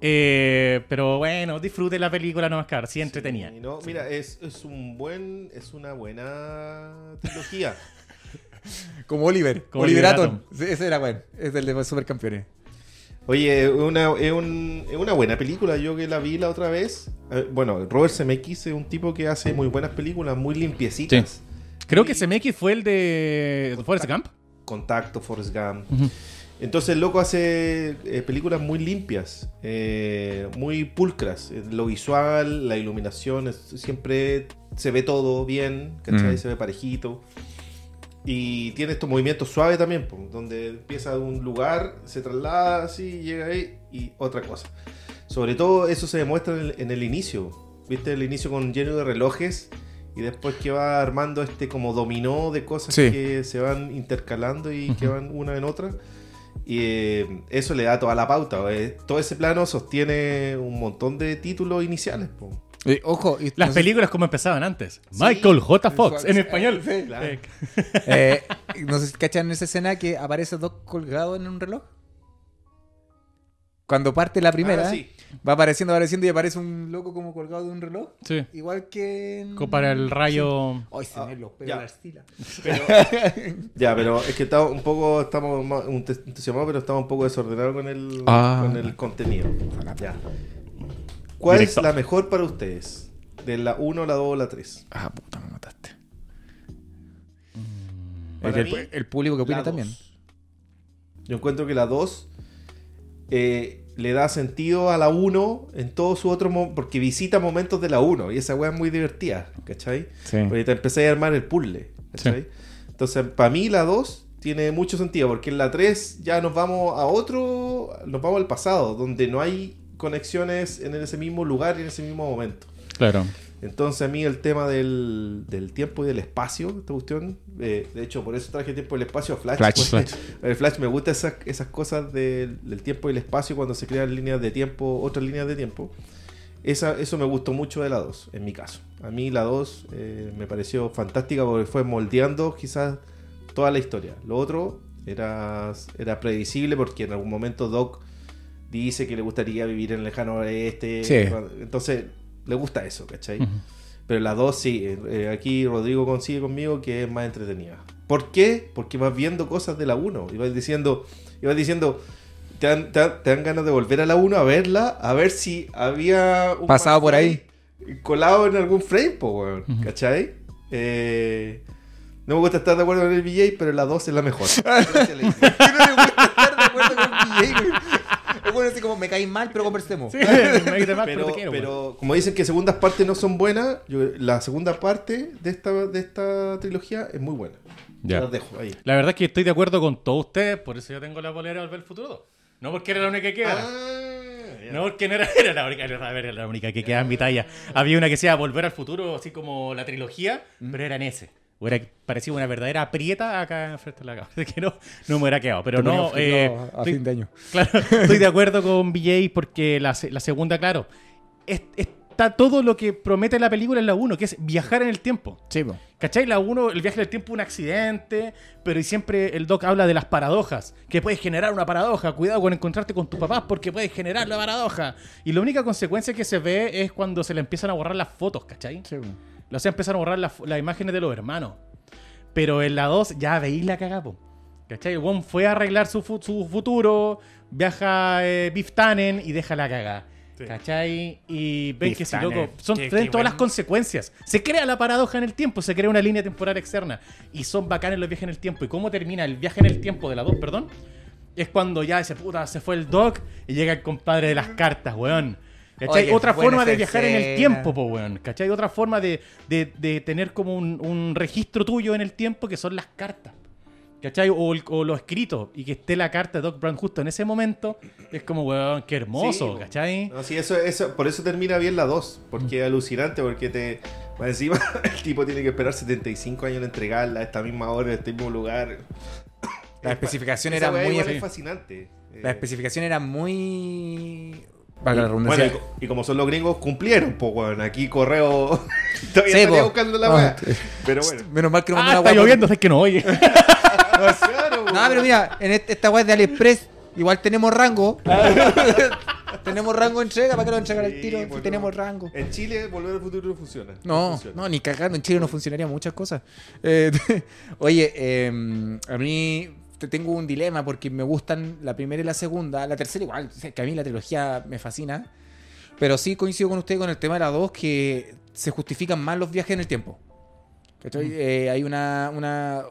Eh, pero bueno, disfrute la película nomás, cara. Sí, entretenida. Sí, no, Mira, es, es un buen, es una buena trilogía. Como Oliver, Como Oliver Atom. Ese era bueno, es el de los supercampeones. Oye, es una, es, un- una buena película. Yo que la vi la otra vez. eh, bueno, Robert Zemeckis es un tipo que hace muy buenas películas, muy limpiecitas. Creo que CMX fue el de Forrest Gump. Contacto, Forrest Gump. Entonces el loco hace eh, películas muy limpias, eh, muy pulcras. Lo visual, la iluminación, es- siempre se ve todo bien, ¿cachai? Mm. Se ve parejito. Y tiene estos movimientos suaves también, po, donde empieza de un lugar, se traslada así, llega ahí y otra cosa. Sobre todo eso se demuestra en el, en el inicio. ¿Viste? El inicio con lleno de relojes y después que va armando este como dominó de cosas Sí. que se van intercalando y que van una en otra. Y eh, eso le da toda la pauta. eh. Todo ese plano sostiene un montón de títulos iniciales. po. Eh, ojo, y- Las no sé- películas como empezaban antes. Michael J. Fox, en español. sí, claro. Eh, eh, no sé si cachan esa escena que aparece Doc colgado en un reloj. Cuando parte la primera, Ah, sí. va apareciendo, apareciendo y aparece un loco como colgado de un reloj. sí. Igual que en... Co- Para el rayo. Ay, se Ah, me los pega ya. la arcila. Pero, ya, pero es que estamos un poco, estamos un- entusiasmados, pero estamos un poco desordenados con el, Ah. con el contenido. Ya. ¿Cuál Director. es la mejor para ustedes? ¿De la 1, la 2 o la 3? Ah, puta, me mataste. Para el, mí, el público que opina también. Yo encuentro que la 2 eh, le da sentido a la 1 en todo su otro mo- porque visita momentos de la 1 y esa weá es muy divertida, ¿cachai? Sí. Porque te empecé a armar el puzzle, ¿cachai? Entonces, para mí la 2 tiene mucho sentido porque en la 3 ya nos vamos a otro, nos vamos al pasado, donde no hay conexiones en ese mismo lugar y en ese mismo momento. Claro. Entonces a mí el tema del, del tiempo y del espacio, esta cuestión, eh, de hecho por eso traje tiempo y el espacio a Flash. Flash. porque El Flash me gusta esas, esas cosas del, del tiempo y el espacio cuando se crean líneas de tiempo, otras líneas de tiempo. Esa, eso me gustó mucho de la 2, en mi caso. A mí la 2 eh, me pareció fantástica porque fue moldeando quizás toda la historia. Lo otro era, era predecible porque en algún momento Doc dice que le gustaría vivir en el lejano oeste. Sí. Entonces le gusta eso, ¿cachai? Ujú. Pero la 2 sí, eh, eh, aquí Rodrigo consigue conmigo que es más entretenida. ¿Por qué? Porque vas viendo cosas de la 1 y vas diciendo, y vas diciendo, te dan, te dan- te dan ganas de volver a la 1 a verla, a ver si había un Pasado por McFly colado en algún frame, po, weón, ¿cachai? Eh, no me gusta estar de acuerdo con el VJ, pero la 2 es la mejor. No le gusta estar de acuerdo con el. Es bueno así como me caí mal, pero conversemos. Sí, me quité más, pero, pero, te quiero, pero como dicen que segundas partes no son buenas, yo- la segunda parte de esta, de esta trilogía es muy buena. Ya. Las dejo ahí. La verdad es que estoy de acuerdo con todos ustedes, por eso yo tengo la polera de Volver al Futuro 2. No porque era la única que quedara. Ah, ya. No, porque no era, era la única, era, era la única que quedaba en mi talla. Había una que sea Volver al Futuro, así como la trilogía, pero era en ese. Hubiera parecido una verdadera aprieta acá frente a la cámara. Que no, no me hubiera quedado. Pero Te no, eh, a estoy- fin de año. Claro, estoy de acuerdo con BJ porque la, la segunda, claro, es, es está todo lo que promete la película en la 1, que es viajar en el tiempo. Sí, po. ¿Cachai? La 1, el viaje en el tiempo es un accidente, pero y siempre el doc habla de las paradojas, que puedes generar una paradoja, cuidado con encontrarte con tus papás porque puedes generar la paradoja. Y la única consecuencia que se ve es cuando se le empiezan a borrar las fotos, ¿cachai? Sí, po. O sea, empiezan a borrar las, las imágenes de los hermanos. Pero en la 2 ya veis la cagapo. ¿Cachai? Weón fue a arreglar su, fu- su futuro, viaja eh, Biff Tannen y deja la cagada. Sí. ¿Cachai? Y ven que si loco, son Qué- ven qué todas las consecuencias. Se crea la paradoja en el tiempo, se crea una línea temporal externa. Y son bacanes los viajes en el tiempo. ¿Y cómo termina el viaje en el tiempo de la 2, perdón? Es cuando ya ese puta se fue el doc y llega el compadre de las cartas, weón. ¿Cachai? Oye, Otra forma de viajar en el tiempo, po, weón. ¿Cachai? Otra forma de, de- de tener como un, un registro tuyo en el tiempo que son las cartas. ¿Cachai? O, el- o lo escrito. Y que esté la carta de Doc Brown justo en ese momento. Es como, weón, qué hermoso, Sí, ¿cachai? No, sí, eso, eso, por eso termina bien la 2, porque es alucinante, porque te. Más encima, el tipo tiene que esperar 75 años en entregarla a esta misma hora, en este mismo lugar. La especificación era muy. es fascinante. La especificación era muy. Valga la bueno, redundancia. y, co- y como son los gringos, cumplieron, pues, weón. Aquí correo. Todavía Sí, estaría buscando la Ah, weá. sí. Pero bueno. Menos mal que no mandó Ah, está weá lloviendo, es que no oye. Claro, No, pero mira, en este- esta weá de AliExpress. Igual tenemos rango. tenemos rango de entrega para que lo entregar al Sí, tiro. si pues, tenemos no. rango. En Chile, volver al futuro no funciona. No, funciona. no, ni cagando. En Chile no funcionarían muchas cosas. Eh, oye, eh, a mí tengo un dilema porque me gustan la primera y la segunda. La tercera igual, que a mí la trilogía me fascina. Pero sí coincido con usted con el tema de la dos que se justifican más los viajes en el tiempo. ¿Cachai? Eh, hay una, una,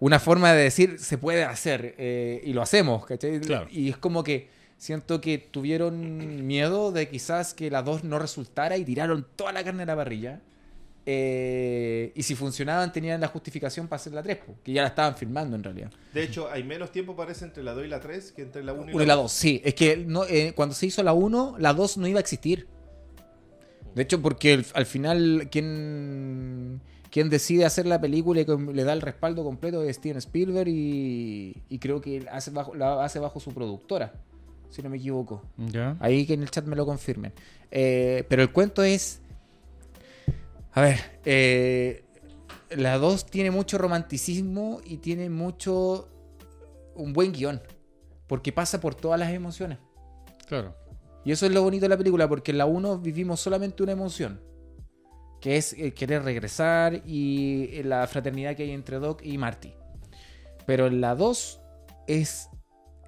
una forma de decir se puede hacer eh, y lo hacemos. ¿cachai? Claro. Y es como que siento que tuvieron miedo de quizás que la 2 no resultara y tiraron toda la carne a la parrilla. Eh, y si funcionaban tenían la justificación para hacer la 3, po, que ya la estaban filmando en realidad. De hecho, hay menos tiempo, parece, entre la 2 y la 3 que entre la 1 y la 2, sí. Es que no, eh, cuando se hizo la 1, la 2 no iba a existir. De hecho, porque el- al final quien, quien decide hacer la película y le da el respaldo completo es Steven Spielberg y, y creo que hace bajo, la hace bajo su productora, si no me equivoco. Ya. Ahí que en el chat me lo confirmen. Eh, pero el cuento es. A ver, eh, la 2 tiene mucho romanticismo y tiene mucho. un buen guion. Porque pasa por todas las emociones. Claro. Y eso es lo bonito de la película, porque en la 1 vivimos solamente una emoción. Que es el querer regresar y eh, la fraternidad que hay entre Doc y Marty. Pero en la 2 es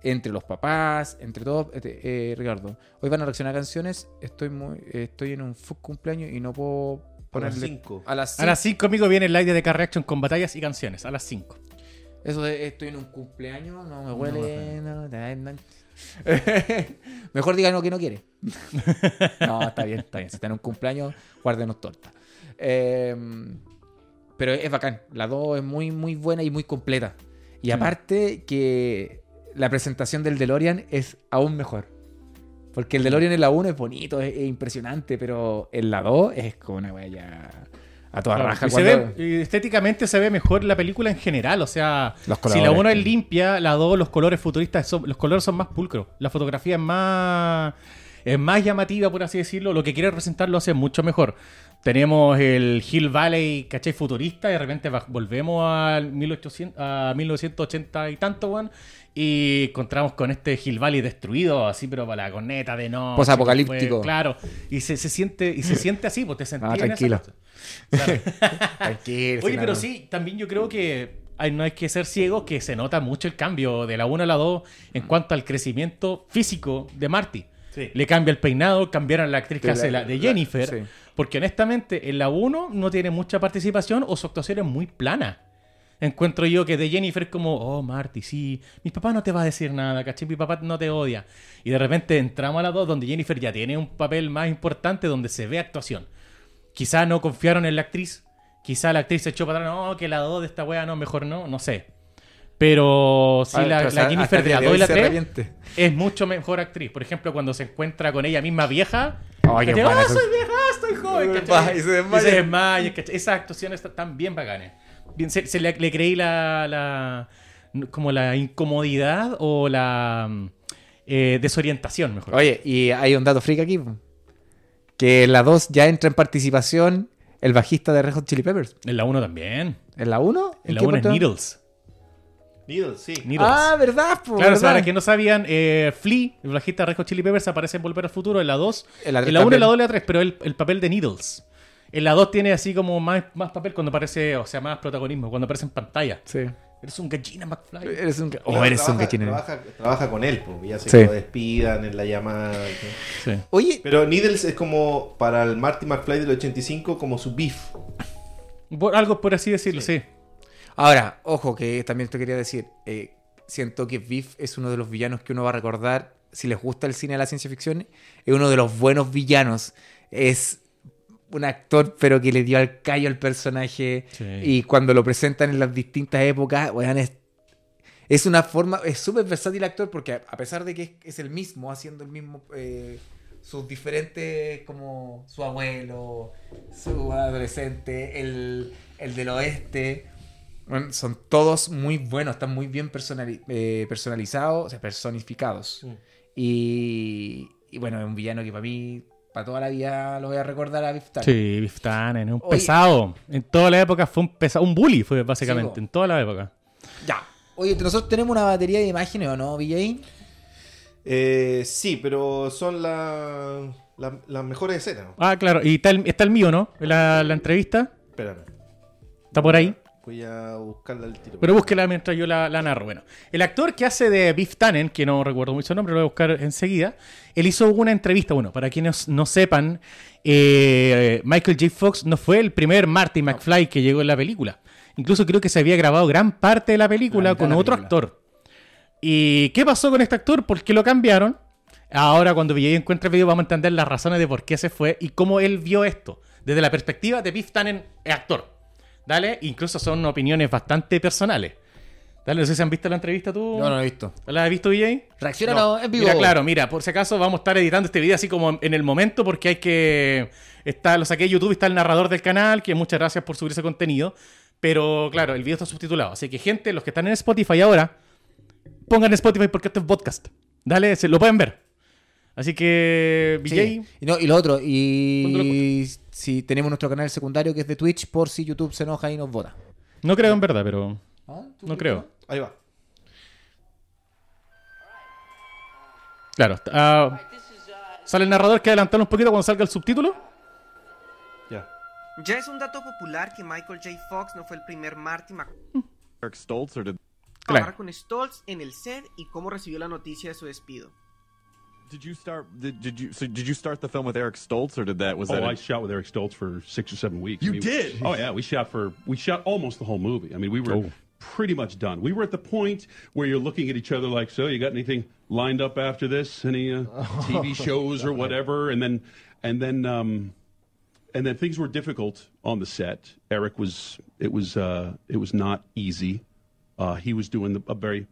entre los papás, entre todos. eh, eh, Ricardo, hoy van a reaccionar a canciones. Estoy muy, eh, estoy en un fuck cumpleaños y no puedo A las ponerle. 5. A las A las 5 conmigo viene el live de Car Reaction con batallas y canciones. A las 5. Eso de estoy en un cumpleaños no me huele. no, no, no. Mejor diga no que no quiere. no, está bien, está bien. Si está en un cumpleaños, guárdenos torta. Eh, pero es bacán. La 2 es muy, muy buena y muy completa. Y aparte que la presentación del DeLorean es aún mejor. Porque el DeLorean en la 1 es bonito, es, es impresionante, pero en la 2 es como una wea ya a toda Claro, raja. y se ve, estéticamente se ve mejor la película en general. O sea, si la colores. 1 es limpia, la 2, los colores futuristas, son, los colores son más pulcros. La fotografía es más, es más llamativa, por así decirlo. Lo que quiere representar lo hace mucho mejor. Tenemos el Hill Valley, ¿cachai? Futurista, y de repente volvemos al 1800, a 1980 y tanto, weón. Y encontramos con este Hill Valley destruido, así, pero para la corneta de no. Posapocalíptico. Claro. Y se, se siente, y se siente así, pues te sentís Ah, en esa tranquilo. Tranquilo, Oye, pero sí, también yo creo que hay- no hay que ser ciego, que se nota mucho el cambio de la 1 a la 2 en cuanto al crecimiento físico de Marty. Sí. Le cambia el peinado, cambiaron la actriz que De hace la- la, de la- Jennifer. sí. Porque honestamente, en la 1 no tiene mucha participación o su actuación es muy plana. Encuentro yo que de Jennifer es como, oh, Marty, sí, mi papá no te va a decir nada, ¿cachai? Mi papá no te odia. Y de repente entramos a la 2 donde Jennifer ya tiene un papel más importante donde se ve actuación. Quizá no confiaron en la actriz. Quizá la actriz se echó para atrás. No, que la 2 de esta wea no, mejor no. No sé. Pero sí, Ah, la, pero, la o sea, Jennifer de la día 2 y la se 3 arrepiente. es mucho mejor actriz. Por ejemplo, cuando se encuentra con ella misma vieja. Buena ¡Ah, esa- soy vieja! ¡Ah, estoy joven! Y se desmaya. Y se desmaya, ¿cachai? Esas actuaciones están bien bacanes. Bien, se, se le, le creí la, la- como la incomodidad o la mm, eh, desorientación, mejor. Oye, y hay un dato freak aquí. que en la 2 ya entra en participación el bajista de Red Hot Chili Peppers. En la 1 también. ¿En la 1? En la 1 es Needles. Needles, sí. Needles. Ah, ¿verdad? po, Claro, o sea, ¿verdad? para que no sabían, eh, Flea, el bajista de Red Hot Chili Peppers, aparece en Volver al Futuro en la 2. En la En tres la 1, en la también. 2 y la 3, pero el, el papel de Needles. En la 2 tiene así como más, más papel cuando aparece, o sea, más protagonismo, cuando aparece en pantalla. Sí. Eres un gallina, McFly. Eres un... Oh, eres un gallina. trabaja, trabaja con él, pues, ya se Sí. lo despidan en la llamada. ¿no? Sí. Oye, Pero Needles es como para el Marty McFly del 85 como su beef. Por- algo por así decirlo, sí. Ahora, ojo, que también te quería decir, eh, siento que Biff es uno de los villanos que uno va a recordar, si les gusta el cine de la ciencia ficción, es uno de los buenos villanos. Es un actor, pero que le dio al callo al personaje. Sí. Y cuando lo presentan en las distintas épocas, weón, es, es una forma, es súper versátil actor porque a, a pesar de que es, es el mismo, haciendo el mismo, eh, sus diferentes, como su abuelo, su adolescente, el, el del oeste, bueno, son todos muy buenos, están muy bien personali- eh, personalizados, o sea, personificados. Mm. Y, y bueno, es un villano que para mí, para toda la vida lo voy a recordar a Biff Tannen. Sí, Biff Tannen, es un Oye. pesado. En toda la época fue un pesado, un bully fue básicamente, Sí, en toda la época. Ya. Oye, nosotros tenemos una batería de imágenes, ¿o no, VJ? Eh, sí, pero son la- la- las mejores escenas. Ah, claro, y está el, está el mío, ¿no? La, la entrevista, Espérame, está por ahí. Voy a buscarla al tiro. Pero búsquela mientras yo la, la narro. Bueno, el actor que hace de Biff Tannen, que no recuerdo mucho el nombre, lo voy a buscar enseguida, él hizo una entrevista. Bueno, para quienes no sepan, eh, Michael J. Fox no fue el primer Marty McFly que llegó en la película. Incluso creo que se había grabado gran parte de la película La con la otro película. actor. ¿Y qué pasó con este actor? ¿Por qué lo cambiaron? Ahora, cuando VJ encuentre el video, vamos a entender las razones de por qué se fue y cómo él vio esto. Desde la perspectiva de Biff Tannen, el actor. Dale, incluso son opiniones bastante personales. Dale, no sé si han visto la entrevista tú. No, no lo he visto. ¿La has visto, VJ? Reacciona en vivo. Mira, claro, mira, por si acaso vamos a estar editando este video así como en el momento porque hay que... Está, lo saqué de YouTube, está el narrador del canal, que muchas gracias por subir ese contenido. Pero claro, el video está subtitulado. Así que gente, los que están en Spotify ahora, pongan Spotify porque esto es podcast. Dale, se lo pueden ver. Así que, VJ, Sí. Y, no, y lo otro, ¿Cuándo y si tenemos nuestro canal secundario que es de Twitch, por si YouTube se enoja y nos vota. no creo en verdad, pero ¿Ah? ¿Tú no creo. Ahí va. Claro, ah, sale el narrador que adelantar un poquito cuando salga el subtítulo. Ya. Ya es un dato popular que Michael J. Fox no fue el primer Marty Eric Stoltz or did Claro. con Stoltz en el set y cómo recibió la noticia de su despido. Did you start did, did you so did you start the film with Eric Stoltz or did that was Oh, that I a- shot with Eric Stoltz for six or seven weeks. You I mean, did? Oh yeah, we shot for we shot almost the whole movie. I mean, we were Oh. pretty much done. We were at the point where you're looking at each other like, so you got anything lined up after this? Any uh, TV shows or whatever? And then and then um, and then things were difficult on the set. Eric was it was uh, it was not easy. Uh, he was doing the, a very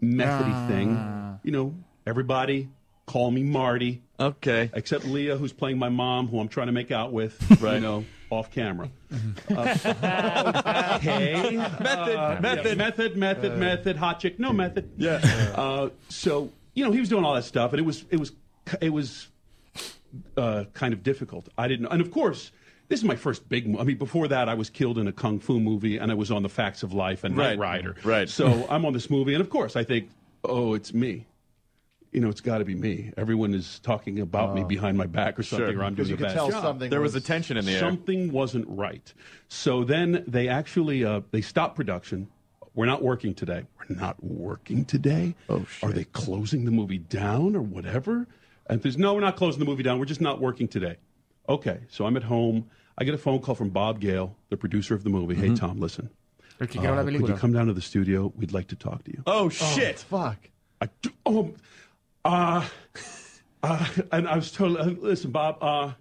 methody thing. You know, everybody call me Marty okay except Leah, who's playing my mom, who I'm trying to make out with, you know, off camera. Uh, okay. method method Yeah, method, method, method, hot chick, no method. Yeah. Uh, so you know, he was doing all that stuff, and it was it was it was uh, kind of difficult. I didn't, and of course. This is my first big. mo- I mean, before that, I was killed in a kung fu movie, and I was on The Facts of Life and Right, Knight Rider. right. So I'm on this movie, and of course, I think, oh, it's me. You know, it's got to be me. Everyone is talking about me behind my back or something, Sure. or I'm doing you a could bad tell job. something there was a tension in the air Something wasn't right. So then they actually uh, they stopped production. We're not working today. We're not working today. Oh, shit! Are they closing the movie down or whatever? And there's no, we're not closing the movie down. We're just not working today. Okay, so I'm at home. I get a phone call from Bob Gale, the producer of the movie. Hey Tom, listen. El que creó la Uh, could you come down to the studio? We'd like to talk to you. oh shit Fuck. I do, oh, uh, uh, and I was told, uh, listen, Bob, uh,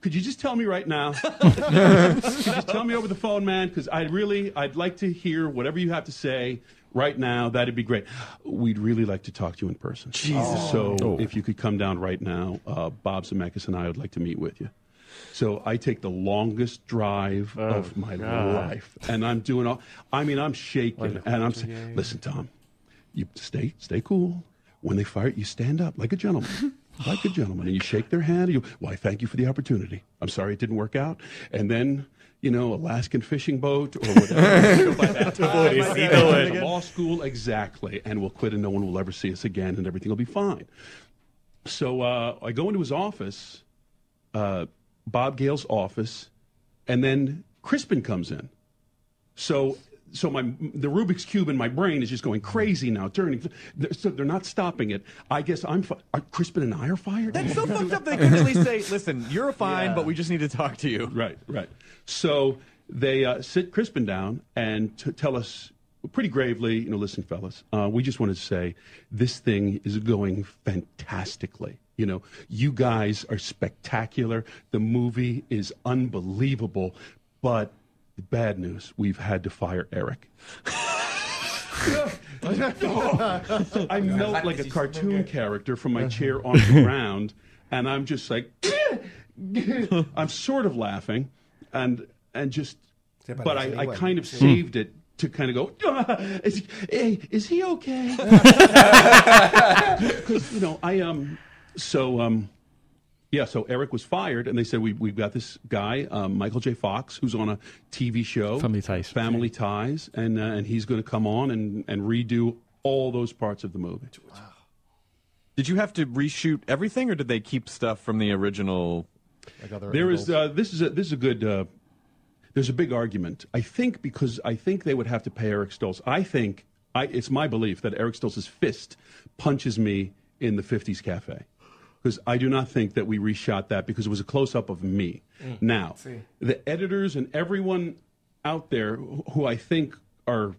could you just tell me right now? could you just tell me over the phone, man? Because I really, I'd like to hear whatever you have to say right now. That'd be great. We'd really like to talk to you in person. Jesus. So if you could come down right now, uh, Bob Zemeckis and I would like to meet with you. So I take the longest drive of my life, and I'm doing all. I mean, I'm shaking, and I'm saying, "Listen, Tom, you stay stay cool. When they fire, you stand up like a gentleman. like a gentleman, and you shake their hand. And you, why, thank you for the opportunity. I'm sorry it didn't work out. And then, you know, Alaskan fishing boat or whatever. By that time, I went to law school, exactly, and we'll quit, and no one will ever see us again, and everything will be fine. So uh, I go into his office, uh, Bob Gale's office, and then Crispin comes in. So, so my the Rubik's cube in my brain is just going crazy now, turning. They're- So they're not stopping it. I guess I'm. Fi- are Crispin and I are fired. That's so fucked up. They could at least say, "Listen, you're fine, but we just need to talk to you." Right, right. So they uh, sit Crispin down and t- tell us pretty gravely, you know, listen, fellas, uh, we just wanted to say this thing is going fantastically. You know, you guys are spectacular. The movie is unbelievable, but the bad news, we've had to fire Eric. I melt like a cartoon character from my chair on the ground, and I'm just like, I'm sort of laughing, and and just, but I, I kind of saved it to kind of go, "Ah, is, hey, is he okay? Because you know I um, so um. Yeah, so Eric was fired, and they said we we've got this guy, um, Michael J. Fox, who's on a TV show, Family Ties. Family Ties, and uh, and he's going to come on and and redo all those parts of the movie. Wow. Did you have to reshoot everything, or did they keep stuff from the original? Like other There is angles. uh, this is a this is a good. Uh, there's a big argument. I think because I think they would have to pay Eric Stoltz. I think I, it's my belief that Eric Stoltz's fist punches me in the '50s cafe. Because I do not think that we reshot that because it was a close up of me. Now, the editors and everyone out there who who I think are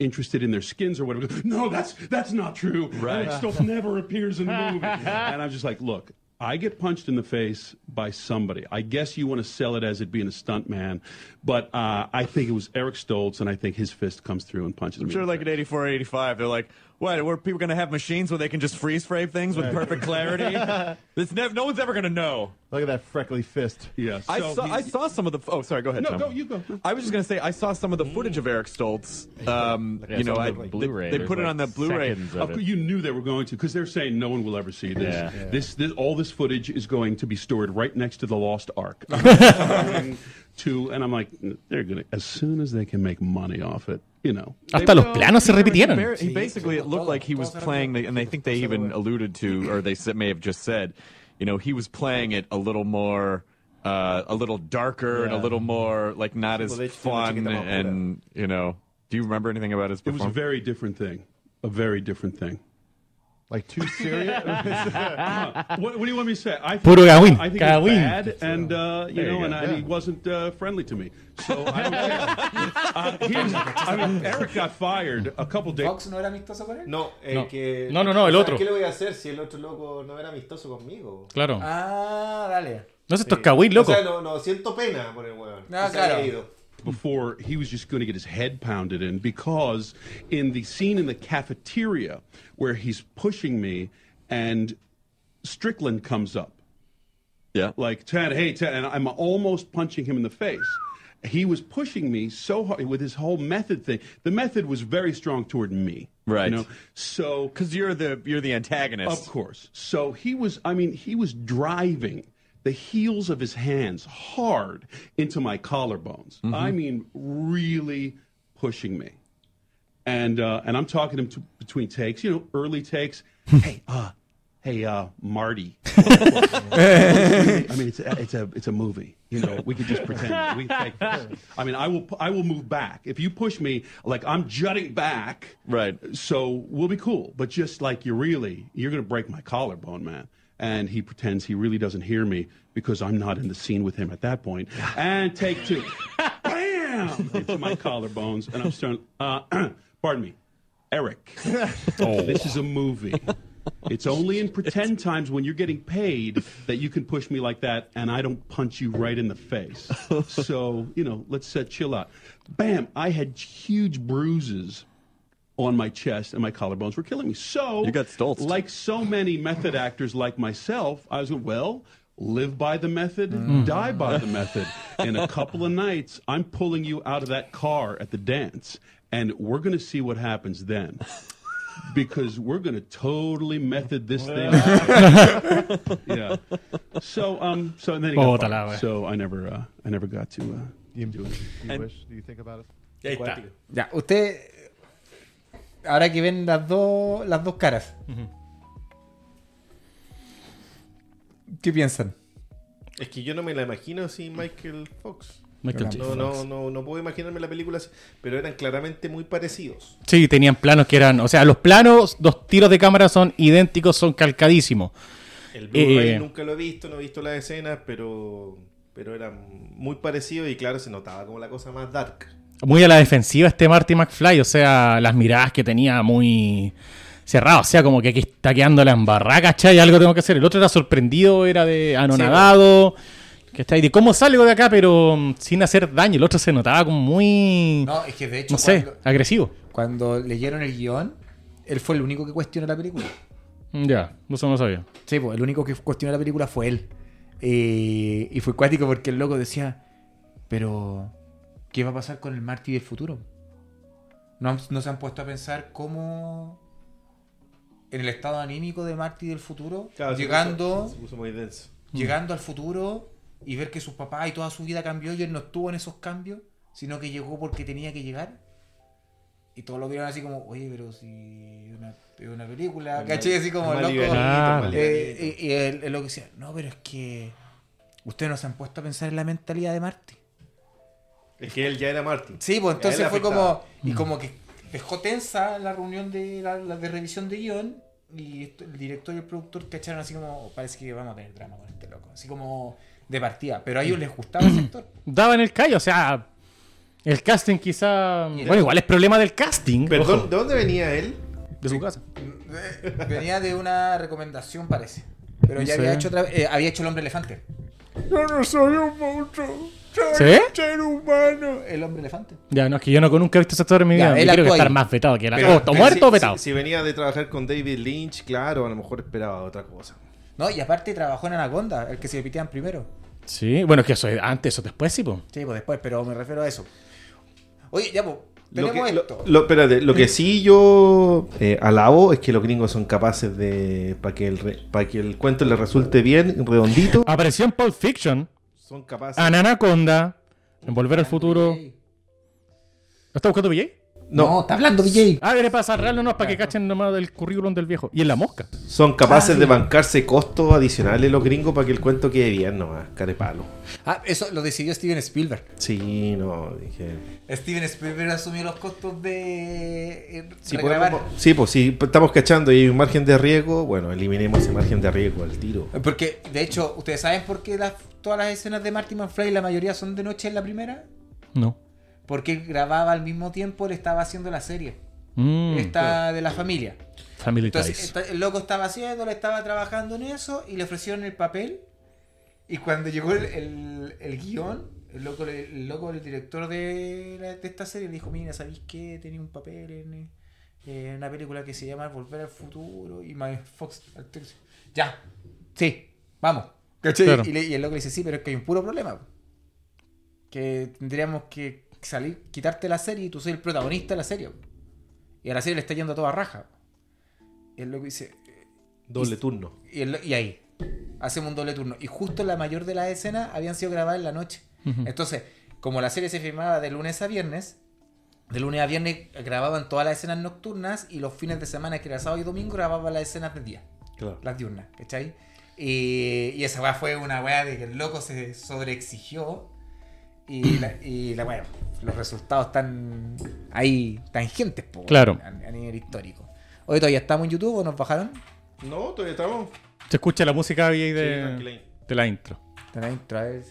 interested in their skins or whatever. No, that's that's not true. Eric Stoltz never appears in the movie. and I'm just like, look, I get punched in the face by somebody. I guess you want to sell it as it being a stunt man, but uh, I think it was Eric Stoltz, and I think his fist comes through and punches I'm me. sure, in the like in face. '84, '85, they're like, "What? Were people going to have machines where they can just freeze frame things with perfect clarity? It's nev- no one's ever going to know." Look at that freckly fist. Yes. I so saw, I he- saw some of the. Oh, sorry. Go ahead. No, Tom. go, you go. I was just gonna say I saw some of the footage of Eric Stoltz. Um, Yeah, you know, some I, of they- They, There's put it on the Blu-ray. seconds of Of course, you knew they were going to because they're saying no one will ever see this. Yeah. Yeah. This, this, all this footage is going to be stored right next to the Lost Ark. to, and I'm like, they're gonna as soon as they can make money off it, you know. Hasta los planos se repitieron. He, basically, it looked like he was playing, the, and I think they even alluded to, or they may have just said, you know, he was playing it a little more, uh, a little darker and a little more like not as Tipo, de fun, una chiquita más pura. and you know, do you remember anything about his It was a very different thing. A very different thing. Like too serious. What, what do you want me to say? I think, Puro Gawin. I think Gawin. bad, and uh, you There you know, go. and, I, Yeah. he wasn't uh, friendly to me. So I don't care. uh, I mean, Eric got fired a couple days. ¿Fox no era amistoso con él? No, el No. que. No, no, no, el otro. ¿Qué le voy a hacer si el otro loco no era amistoso conmigo? Claro. Ah, dale. No sé, esto es Kawin, loco. O sea, no, no, siento pena por el weón. Ah, claro. Before he was just going to get his head pounded in because in the scene in the cafeteria where he's pushing me and Strickland comes up yeah. like Ted, hey Ted, and I'm almost punching him in the face. He was pushing me so hard with his whole method thing. The method was very strong toward me, Right. You know, so Because you're the you're the antagonist. of course. So he was, I mean, he was driving the heels of his hands hard into my collarbones. I mean, really pushing me. And uh, and I'm talking to him t- between takes, you know, early takes. hey, uh, hey, uh, Marty. I mean, it's a, it's a it's a movie. You know, we could just pretend. We take this. I mean, I will I will move back if you push me. Like I'm jutting back. Right. So we'll be cool. But just like you're really, you're going to break my collarbone, man. And he pretends he really doesn't hear me because I'm not in the scene with him at that point. And take two. Bam! Into my collarbones. And I'm starting, uh, pardon me, Eric. Oh. This is a movie. It's only in pretend times when you're getting paid that you can push me like that and I don't punch you right in the face. So, you know, let's uh, chill out. Bam! I had huge bruises on my chest and my collarbones were killing me. So You got Stoltzed. Like so many method actors like myself, I was like, well, live by the method, die by the method. In a couple of nights, I'm pulling you out of that car at the dance, and we're going to see what happens then. because we're going to totally method this thing. yeah. So um so and then he got fired. so I never uh, I never got to uh, Do it. do you wish? Do you think about it? Ahí está. Ya, usted. Ahora que ven las dos, las dos caras. ¿Qué piensan? Es que yo no me la imagino sin Michael Fox. Michael No. No, no, no, no puedo imaginarme la película así, pero eran claramente muy parecidos. Sí, tenían planos que eran. O sea, los planos, los tiros de cámara son idénticos, son calcadísimos. El Blu-ray Eh. nunca lo he visto, no he visto las escenas, pero, pero eran muy parecidos y claro, se notaba como la cosa más dark. Muy a la defensiva este Marty McFly. O sea, las miradas que tenía muy cerradas. O sea, como que aquí está quedando la embarrada, ¿cachai? Algo tengo que hacer. El otro era sorprendido, era de anonadado. ¿Cachai? De cómo salgo de acá, pero mm, sin hacer daño. El otro se notaba como muy. No, es que de hecho, no sé, cuando, agresivo. cuando leyeron el guion, él fue el único que cuestionó la película. Ya, eso no lo sabía. Sí, pues el único que cuestionó la película fue él. Eh, y fue cuático porque el loco decía, pero ¿qué va a pasar con el Marty del futuro? No, no se han puesto a pensar cómo en el estado anímico de Marty del futuro, Claro, se llegando, puso- se puso muy denso. llegando al futuro y ver que sus papás y toda su vida cambió y él no estuvo en esos cambios, sino que llegó porque tenía que llegar. Y todos lo vieron así como, oye, pero si es una, una película, más- Así como loco. Eh, livianito. y, él lo que decía, no, pero es que ustedes no se han puesto a pensar en la mentalidad de Marty. Es que él ya era Martin. Sí, pues entonces fue afectaba. como, y como que dejó tensa la reunión de, la, la de revisión de guion y esto- el director y el productor cacharon así como, parece que vamos a tener drama con este loco, así como de partida, pero a ellos les gustaba ese actor. Daban el callo, o sea. El casting quizá. Bueno, igual es problema del casting. Perdón, ¿de dónde venía él? de su casa. Venía de una recomendación, parece. Pero ya había hecho otra vez- eh, había hecho el hombre elefante. ¿Sí? Ser humano. El hombre elefante. Ya, no, es que yo no nunca he visto ese actor en mi Ya, vida. él Yo creo que estar ahí. más vetado que era. Pero- o pero muerto Si- o vetado. Si, si venía de trabajar con David Lynch, claro, a lo mejor esperaba otra cosa. No, y aparte trabajó en Anaconda, el que se pitean primero. Sí, bueno, es que eso es antes, eso después sí, pues. Sí, pues después, pero me refiero a eso. Oye, ya, pues, Lo que, lo, esto. lo- espérate, lo que sí yo eh, alabo es que los gringos son capaces de, para que, el re- pa' que el cuento les resulte bien, redondito, Apareció en Pulp Fiction, son capaces... en Anaconda, en Volver al Futuro. ¿Lo está buscando BJ? No, está hablando DJ. Ah, viene para cerrarlo nomás para que cachen nomás del currículum del viejo. Y en la mosca. Son capaces Ah, sí. de bancarse costos adicionales los gringos para que el cuento quede bien nomás, carepalo. Ah, eso lo decidió Steven Spielberg. Sí, no, dije... Steven Spielberg asumió los costos de eh, Si regrabar. podemos- sí, pues si estamos cachando y hay un margen de riesgo, bueno, eliminemos ese margen de riesgo al tiro. Porque, de hecho, ¿ustedes saben por qué las- todas las escenas de Marty McFly, la mayoría son de noche en la primera? No. Porque él grababa al mismo tiempo, él estaba haciendo la serie. Mm, esta de la familia. Family Entonces, Ties. esta- el loco estaba haciendo, le estaba trabajando en eso y le ofrecieron el papel. Y cuando llegó el, el, el guion, el loco, le- el loco, el director de, la- de esta serie, le dijo: Mira, ¿sabéis qué? Tenía un papel en, en una película que se llama Volver al Futuro. Y My Fox, al texto, ya, sí, vamos. Y, le- y el loco le dice: Sí, pero es que hay un puro problema. Que tendríamos que salir, quitarte la serie y tú soy el protagonista de la serie. Y a la serie le está yendo a toda raja. Y el loco dice, Doble turno. y, el- y ahí, hacemos un doble turno. Y justo la mayor de las escenas habían sido grabadas en la noche. Entonces, como la serie se filmaba de lunes a viernes, de lunes a viernes grababan todas las escenas nocturnas y los fines de semana, que era sábado y domingo, grababan las escenas del día, Claro. las diurnas, ¿cachai? Y, y esa weá fue una weá de que el loco se sobreexigió y la, y la weá, los resultados están ahí tangentes, po, Claro. a, a nivel histórico. Hoy todavía estamos en YouTube o nos bajaron. No, todavía estamos. Se escucha la música de, de la intro. Está la intro, a ver.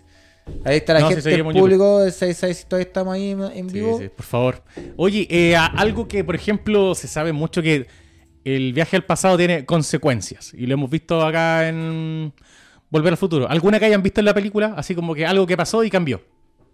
Ahí está la No, gente, el seguimos en público, ¿sabes si todavía estamos ahí en en Sí, vivo? sí, por favor. Oye, eh, a- algo que, por ejemplo, se sabe mucho que el viaje al pasado tiene consecuencias. Y lo hemos visto acá en Volver al Futuro. ¿Alguna que hayan visto en la película? Así como que algo que pasó y cambió.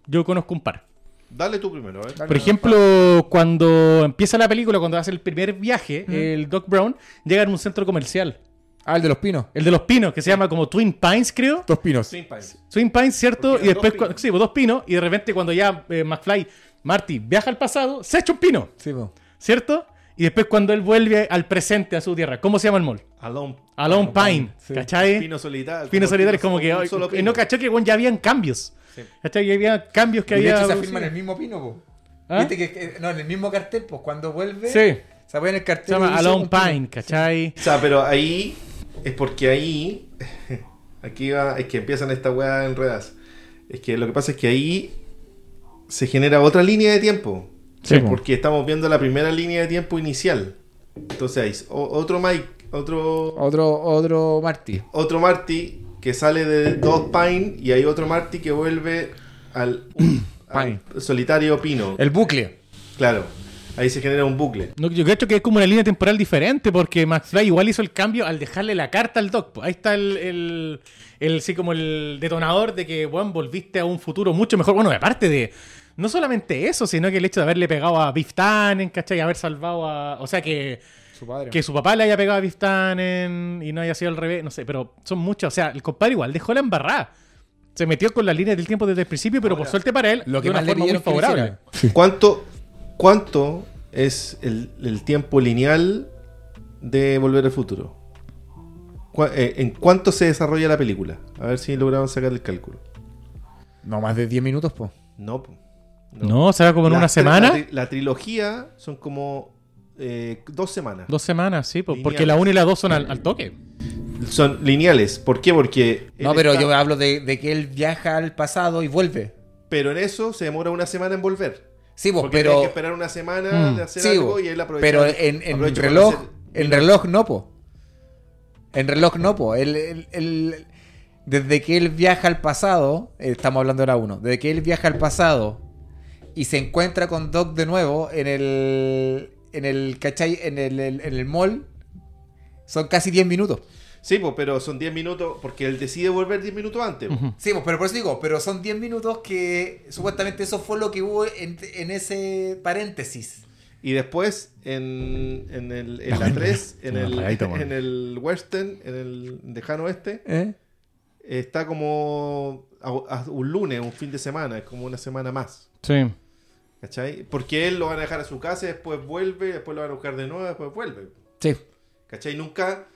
Yo conozco un par. Dale tú primero. Dale. Por ejemplo, cuando empieza la película, cuando hace el primer viaje, el Doc Brown llega a un centro comercial. Ah, el de los pinos. El de los pinos, que se llama como Twin Pines, creo. Dos pinos. Twin Pines. Twin Pines, ¿cierto? Y después, dos cu- pinos. sí, pues, dos pinos. Y de repente, cuando ya eh, McFly, Marty, viaja al pasado, se echa un pino. Sí. ¿Cierto? Y después cuando él vuelve al presente, a su tierra, ¿cómo se llama el mall? Alone, Alone Pine, ¿cachai? Pino solitario. Pino solitario es como que solo y pino. no cachó que bueno, ya habían cambios. Sí. ¿Cachai? Que había cambios que Y de había. hecho se afirma en el mismo pino, po. ¿Ah? Viste que, que- no, en el mismo cartel, pues cuando vuelve, Sí. se pone en el cartel. Se llama Alone. Pine, ¿cachai? O sea, pero ahí es porque ahí. Aquí va, es que empiezan esta weá enredadas. Es que lo que pasa es que ahí se genera otra línea de tiempo. Sí, po. porque estamos viendo la primera línea de tiempo inicial. Entonces hay otro Mike, otro, Otro, otro Marty. otro Marty que sale de dos Pine y hay otro Marty que vuelve al, al solitario Pino. El bucle. Claro, ahí se genera un bucle. No, yo creo que es como una línea temporal diferente porque McFly igual hizo el cambio al dejarle la carta al Doc. Ahí está el, el, el- sí, como el detonador de que, bueno, volviste a un futuro mucho mejor. Bueno, aparte de, no solamente eso, sino que el hecho de haberle pegado a Biff Tannen, ¿cachai? Haber salvado a... O sea, que, Su padre. que su papá le haya pegado a Biff Tannen y no haya sido al revés, no sé, pero son muchas. O sea, el compadre igual dejó la embarrada. Se metió con las líneas del tiempo desde el principio, pero por suerte para él, Lo que de una más le forma muy le favorable. hiciera. ¿Cuánto, cuánto es el, el tiempo lineal de Volver al Futuro? ¿Cuá- eh, ¿En cuánto se desarrolla la película? A ver si logramos sacar el cálculo. No más de 10 minutos, po. No, po. No, será como en La una semana. La, tri- la trilogía son como eh, dos semanas. Dos semanas, sí, po, porque la 1 y la 2 son al, al toque. Son lineales. ¿Por qué? Porque. No, pero está- yo hablo de, de que él viaja al pasado y vuelve. Pero en eso se demora una semana en volver. Sí, pues, Porque pero. hay que esperar una semana Mm. de hacer sí, algo y él aprovecha. pero en, en aprovecha reloj, hacer- en reloj no, po. En reloj no, po. Él- desde que él viaja al pasado, eh, estamos hablando de la 1, desde que él viaja al pasado y se encuentra con Doc de nuevo en el, en el, ¿cachai? En el, el- en el mall, son casi 10 minutos. Sí, pues, pero son 10 minutos porque él decide volver 10 minutos antes. po. Sí, pues, pero por eso digo, pero son 10 minutos que supuestamente eso fue lo que hubo en, en ese paréntesis. Y después en, en, el, en la 3, en el, en el western, en el lejano oeste, ¿Eh? está como a- a- un lunes, un fin de semana, es como una semana más. Sí. ¿Cachai? Porque él lo van a dejar a su casa, después vuelve, después lo van a buscar de nuevo, después vuelve. Sí. ¿Cachai? Nunca,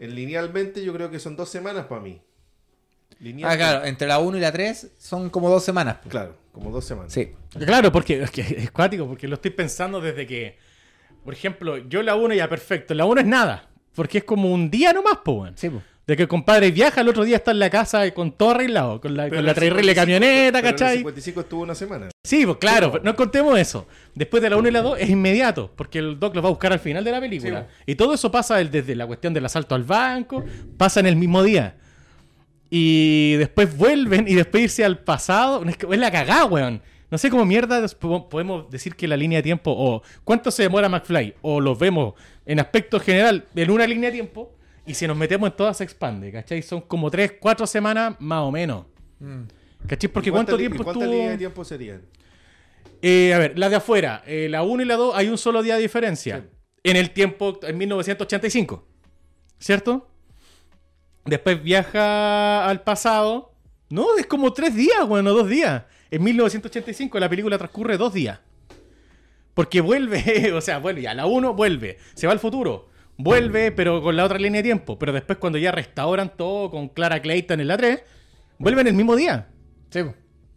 en linealmente, yo creo que son dos semanas para mí. Ah, claro, entre la 1 y la 3 son como dos semanas. pues. Claro, como dos semanas. Sí. Claro, porque es, que es cuático, porque lo estoy pensando desde que, por ejemplo, yo la 1 ya perfecto, la 1 es nada, porque es como un día nomás, pues. Sí, pues. De que el compadre viaja, el otro día está en la casa con todo arreglado, con la, con la 55 camioneta, pero en el ¿cachai? 55 estuvo una semana. Sí, pues claro, pero no contemos eso. Después de la 1 y la 2 es inmediato, porque el Doc lo va a buscar al final de la película. y todo eso pasa desde la cuestión del asalto al banco, pasa en el mismo día. Y después vuelven y después irse al pasado. Es, la cagada, weón. No sé cómo mierda podemos decir que la línea de tiempo, o cuánto se demora McFly, o los vemos en aspecto general en una línea de tiempo, y si nos metemos en todas se expande, ¿cachai? Son como 3, 4 semanas más o menos. ¿Cachai? Porque ¿Y cuántas ¿cuánto tiempo ¿Cuántas líneas de tiempo serían? Eh, a ver, la de afuera, eh, la 1 y la 2, hay un solo día de diferencia. En el tiempo, en 1985. ¿Cierto? Después viaja al pasado. No, es como tres días, bueno, dos días. En 1985 la película transcurre dos días. Porque vuelve, o sea, vuelve, ya la 1 vuelve, se va al futuro, vuelve, pero con la otra línea de tiempo. Pero después cuando ya restauran todo con Clara Clayton en la 3, vuelven el mismo día. Sí.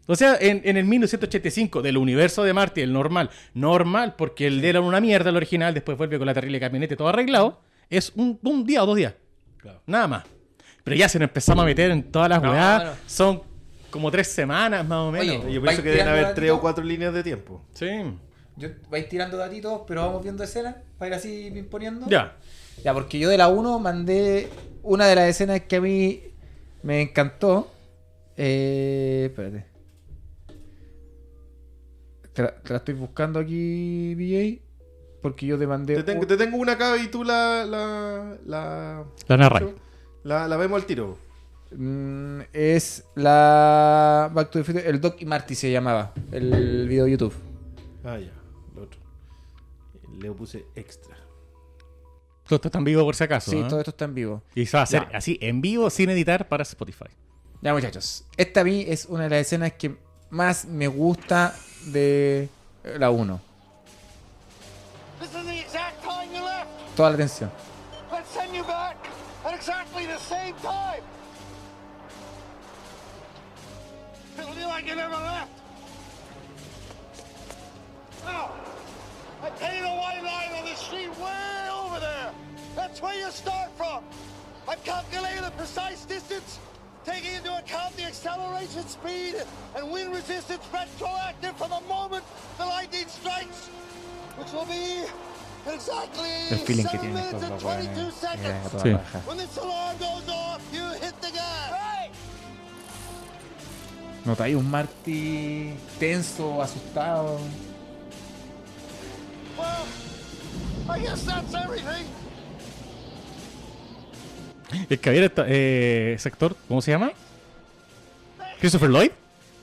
O sea, en, en el 1985, del universo de Marty, el normal, normal, porque el de era una mierda, el original, después vuelve con la terrible camioneta todo arreglado, es un, un día o dos días. Nada más. Pero ya se nos empezamos a meter en todas las No, son como tres semanas más o menos. Oye, Yo ¿Vais pienso que deben haber tres o cuatro líneas de tiempo. Sí. Yo, vais tirando datitos, pero vamos viendo escenas para ir así imponiendo. Ya. Ya, porque yo de la 1 mandé una de las escenas que a mí me encantó. Eh, espérate. Te la, te la estoy buscando aquí, BJ. Porque yo te mandé. Te tengo, un- te tengo una acá y tú la. La, la, La narráis. la, la vemos al tiro. Mm, es la Back to the Future. El Doc y Marty se llamaba. El video de YouTube. Ah, ya. Lo otro. Le puse extra. Todo esto está en vivo por si acaso. Sí, ¿eh? todo esto está en vivo. Y se va a hacer Ya. así, en vivo, sin editar, para Spotify. Ya, muchachos. Esta a mí es una de las escenas que más me gusta de la 1. This is the exact toda la atención. I tell you the white line on the street way over there. That's where you start from. I've calculated the precise distance, taking into account the acceleration speed and wind resistance retroactive from the moment the lightning strikes, which will be exactly El feeling que 7 minutes and 22 weones. Seconds. toda Sí. When this alarm goes off, you hit the gas. Right. Notáis un Marty tenso, asustado. Well, I guess that's everything. El caballero, está- eh, ese actor, ¿cómo se llama? Christopher Lloyd.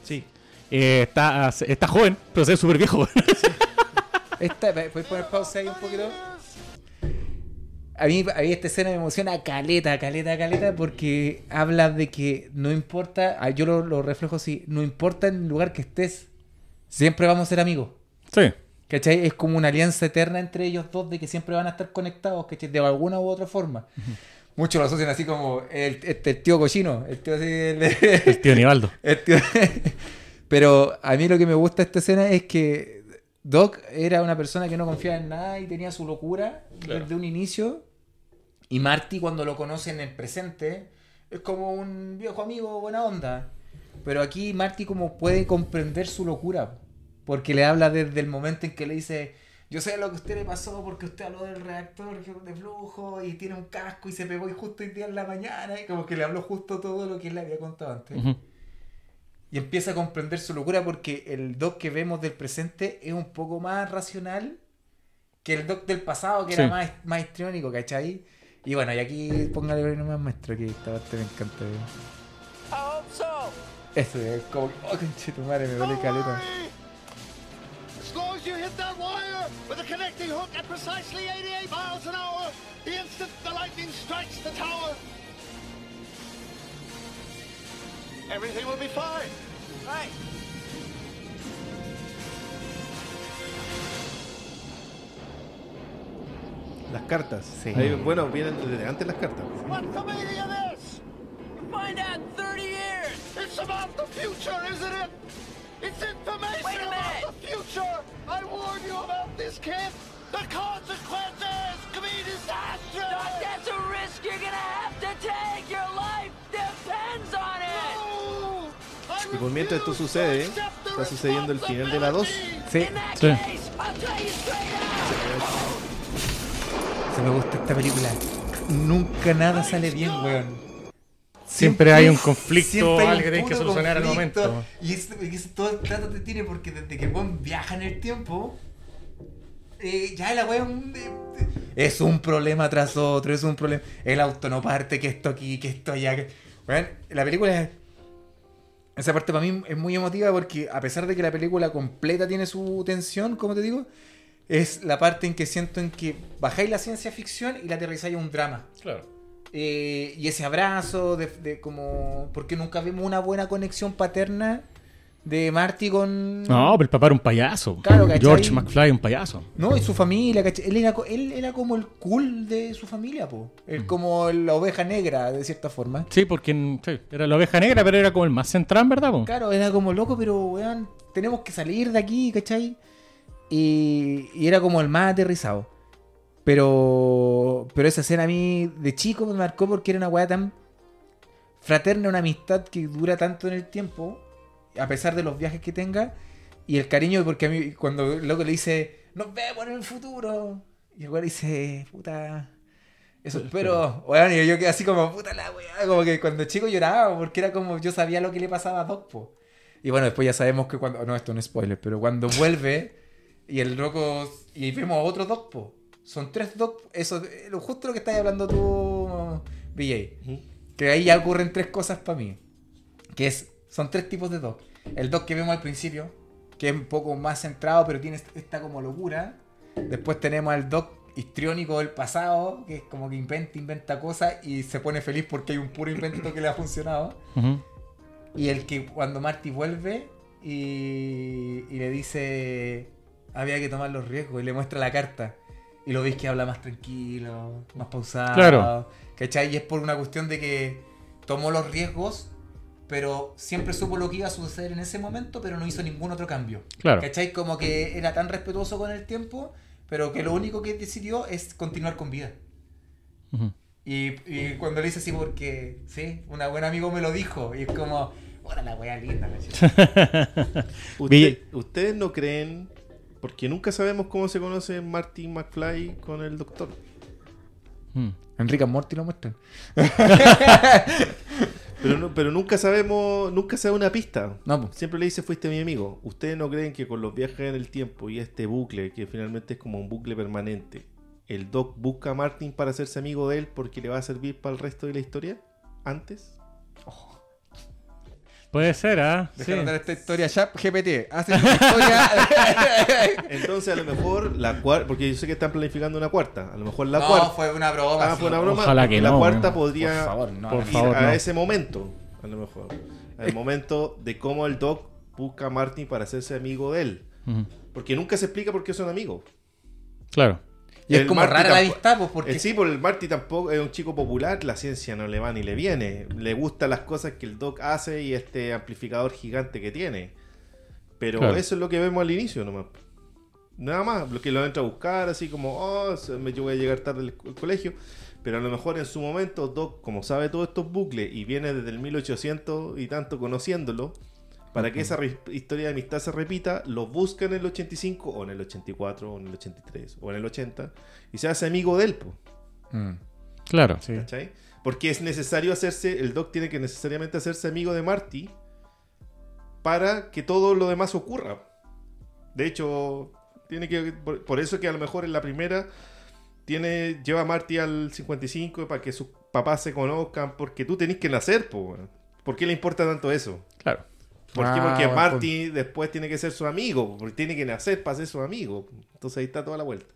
Sí. Eh, está, está joven, pero se ve súper viejo. Esta, ¿Puedes poner pausa ahí un poquito? A mí, a mí esta escena me emociona caleta, caleta, caleta, porque habla de que no importa, ah, yo lo, lo reflejo así, no importa en el lugar que estés, siempre vamos a ser amigos. sí. ¿Cachai? Es como una alianza eterna entre ellos dos de que siempre van a estar conectados, ¿cachai? De alguna u otra forma. Muchos lo asocian así como el, este, el tío cochino, el tío así... el- El tío Nivaldo. el tío- Pero a mí lo que me gusta de esta escena es que Doc era una persona que no confiaba en nada y tenía su locura desde un inicio. Y Marty, cuando lo conoce en el presente, es como un viejo amigo buena onda. Pero aquí Marty como puede comprender su locura. Porque le habla desde el momento en que le dice, yo sé lo que a usted le pasó porque usted habló del reactor de flujo y tiene un casco y se pegó y justo hoy día en la mañana. Y como que le habló justo todo lo que él le había contado antes. Y empieza a comprender su locura porque el Doc que vemos del presente es un poco más racional que el Doc del pasado, que Sí. era más, más histriónico, ¿cachai? Y bueno, y aquí póngale nomás maestro, que esta parte me encanta. I hope so. Eso es como, oh, conche tu madre, me duele caleta. Worry. As you hit that wire with a connecting hook at precisely 88 miles an hour, the instant the lightning strikes the tower, everything will be fine. Right. Las cartas. Sí. Ahí, bueno, vienen desde antes las cartas. What's the meaning of this? Find out in 30 years. It's about the future, isn't it? It's information Wait a about minute. the future. I warned you about this, kid. The consequences could be disastrous. Doc, that's a risk you're gonna have to take. Your life depends on it. No. Y por mientras esto sucede, to accept the está sucediendo el final de la 2. responsibility. Sí, Sí. se me gusta esta película. Nunca nada sale bien, weón. Siempre hay un conflicto, siempre hay que tienes que puto solucionar al momento. Y eso, y eso todo el trato te tiene porque desde que Bond viaja en el tiempo, eh, ya la weón eh, es un problema tras otro, es un problema. El auto no parte, que esto aquí, que esto allá. que- Weón, la película es- Esa parte para mí es muy emotiva porque a pesar de que la película completa tiene su tensión, como te digo, es la parte en que siento en que bajáis la ciencia ficción y la aterrizáis a un drama. Claro. Eh, y ese abrazo de, de como porque nunca vimos una buena conexión paterna de Marty con No, pero el papá era un payaso. Claro, ¿cachai? George McFly un payaso. No, y su familia ¿cachai? él era él era como el cool de su familia po él como la oveja negra de cierta forma Sí, porque sí, era la oveja negra, pero era como el más central, ¿verdad? po? claro era como loco pero weón tenemos que salir de aquí ¿cachai? y, y era como el más aterrizado pero pero esa escena a mí de chico me marcó porque era una weá tan fraterna, una amistad que dura tanto en el tiempo, a pesar de los viajes que tenga, y el cariño, porque a mí, cuando el loco le dice, nos vemos en el futuro, y el weón dice, puta, eso espero, weón, y yo quedé así como, puta la weá, como que cuando chico lloraba, porque era como, yo sabía lo que le pasaba a Doc, po. Y bueno, después ya sabemos que cuando, no, esto no es spoiler, pero cuando vuelve, y el loco, y vemos a otro Doc, po. Son tres Doc, eso, eh, justo lo que estás hablando tú, BJ. Que ahí ya ocurren tres cosas para mí. Que es, son tres tipos de Doc. El Doc que vemos al principio, que es un poco más centrado, pero tiene esta como locura. Después tenemos al Doc histriónico del pasado, que es como que inventa, inventa cosas y se pone feliz porque hay un puro invento que le ha funcionado. Y el que cuando Marty vuelve y, y le dice había que tomar los riesgos y le muestra la carta. Y lo veis que habla más tranquilo, más pausado. Claro. ¿Cachai? Y es por una cuestión de que tomó los riesgos, pero siempre supo lo que iba a suceder en ese momento, pero no hizo ningún otro cambio. Claro. ¿Cachai? Como que era tan respetuoso con el tiempo, pero que lo único que decidió es continuar con vida. Ujú. Y, y cuando le hice así, porque, sí, un buen amigo me lo dijo, y es como, ¡Hola la wea linda! la chica". Usted- ¿Ustedes no creen? Porque nunca sabemos cómo se conoce Martin McFly con el doctor. Mm. Enrique Morty lo muestran. Pero, no- pero nunca sabemos, nunca se da una pista. No. Siempre le dice fuiste mi amigo. ¿Ustedes no creen que con los viajes en el tiempo y este bucle, que finalmente es como un bucle permanente, el Doc busca a Martin para hacerse amigo de él porque le va a servir para el resto de la historia? ¿Antes? Puede ser, ¿ah? Deja Sí. esta historia ya, GPT. Hace una historia. Entonces a lo mejor la cuarta, porque yo sé que están planificando una cuarta, a lo mejor la no, cuarta. fue una broma. Ah, sí. fue una broma. Ojalá que la no, cuarta podría Por favor, no. Por ir favor, a no. ese momento, a lo mejor. Al momento de cómo el Doc busca a Martin para hacerse amigo de él. Porque nunca se explica por qué son amigos. Claro. Y es El como Marty rara la amistad, pues, porque. Eh, sí, porque el Marty tampoco es un chico popular, la ciencia no le va ni le viene. Le gustan las cosas que el Doc hace y este amplificador gigante que tiene. Pero Claro. eso es lo que vemos al inicio nomás. Nada más, lo que lo entra a buscar, así como, oh, yo voy a llegar tarde al, al colegio. Pero a lo mejor en su momento, Doc, como sabe todos estos bucles y viene desde el 1800 y tanto conociéndolo, para que esa historia de amistad se repita, lo busca en el 85 o en el 84 o en el 83 o en el 80 y se hace amigo de él. po. Mm. Claro. Sí. ¿Cachai? Porque es necesario hacerse, el Doc tiene que necesariamente hacerse amigo de Marty para que todo lo demás ocurra. De hecho, tiene que por, por eso que a lo mejor en la primera tiene lleva a Marty al 55 para que sus papás se conozcan, porque tú tenés que nacer, po. ¿Por qué le importa tanto eso? Claro. ¿Por qué? Ah, Porque Marty después tiene que ser su amigo, porque tiene que nacer para ser su amigo. Entonces ahí está toda la vuelta.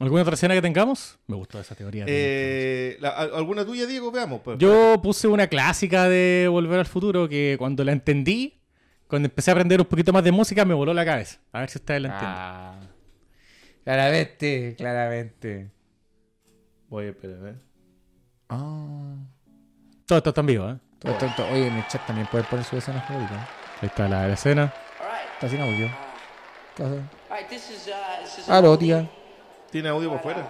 ¿Alguna otra escena que tengamos? Me gustó esa teoría. Eh, la- ¿Alguna tuya, Diego? Veamos. pues. Yo puse una clásica de Volver al Futuro que cuando la entendí, cuando empecé a aprender un poquito más de música, me voló la cabeza. A ver si ustedes la entienden. Ah. Claramente, claramente. Voy a esperar, ¿eh? Ah. Todo esto está en vivo, ¿eh? Todo, todo, todo. Oye, en el chat también pueden poner su escena favorita. Ahí está la, la escena. Está sin audio. Is uh, Aló, tía. ¿Tiene audio por fuera?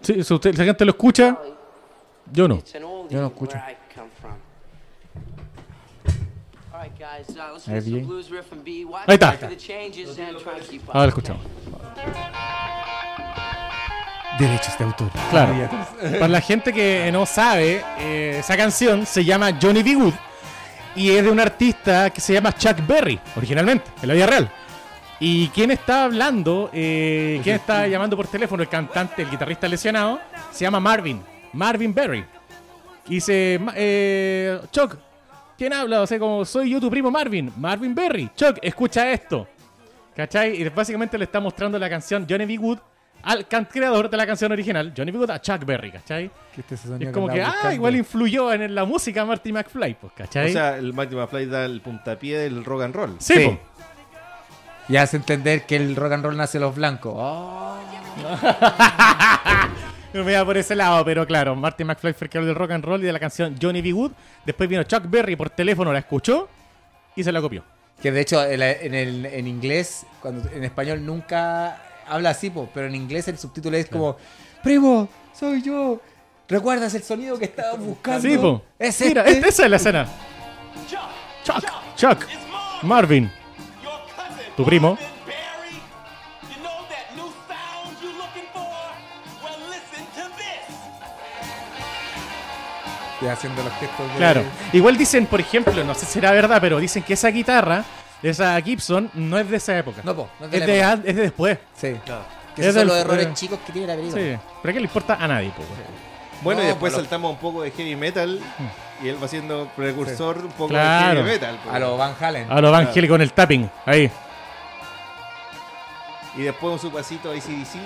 Sí, si, usted, si la gente lo escucha, yo no. Yo no escucho. uh, Ahí está. Ahora lo escuchamos. Derechos de autor. Claro. Para la gente que no sabe, eh, esa canción se llama Johnny B. Good y es de un artista que se llama Chuck Berry, originalmente, en la vida real. Y quien está hablando, eh, quien está llamando por teléfono, el cantante, el guitarrista lesionado, se llama Marvin, Marvin Berry. Y dice, "Ma- eh, Chuck, ¿quién habla? O sea, como soy yo tu primo Marvin, Marvin Berry. Chuck, escucha esto. ¿Cachai? Y básicamente le está mostrando la canción Johnny B. Good al creador de la canción original, Johnny B. Good, a Chuck Berry, ¿cachai? Que este Y es como que, ah, igual influyó en la música Marty McFly, pues, ¿cachai? O sea, el Marty McFly da el puntapié del rock and roll. sí. Y hace entender que el rock and roll nace los blancos. Oh. No me iba por ese lado, pero claro, Marty McFly fue el creador del rock and roll y de la canción Johnny B. Good. Después vino Chuck Berry por teléfono, la escuchó y se la copió. Que de hecho en, en el, en inglés, cuando en español nunca habla así, po, pero en inglés el subtítulo es como, primo, soy yo. ¿Recuerdas el sonido que estaba buscando? Sí, po. Es Mira, este. esa es la escena. Chuck, Chuck, Marvin, tu primo. Y haciendo los gestos de... Claro. Igual dicen, por ejemplo, no sé si será verdad, pero dicen que esa guitarra, esa Gibson, no es de esa época. No, po, no es de es, la de, época. es de después. Sí. Que Es esos son los errores eh, chicos que tiene la película. Sí. Pero ¿qué le importa a nadie, po? Bueno, y después pero- saltamos un poco de heavy metal y él va siendo precursor un poco Claro. de heavy metal. pues. A los Van Halen. A lo Van con el tapping. Ahí. Y después un su pasito a ACDC.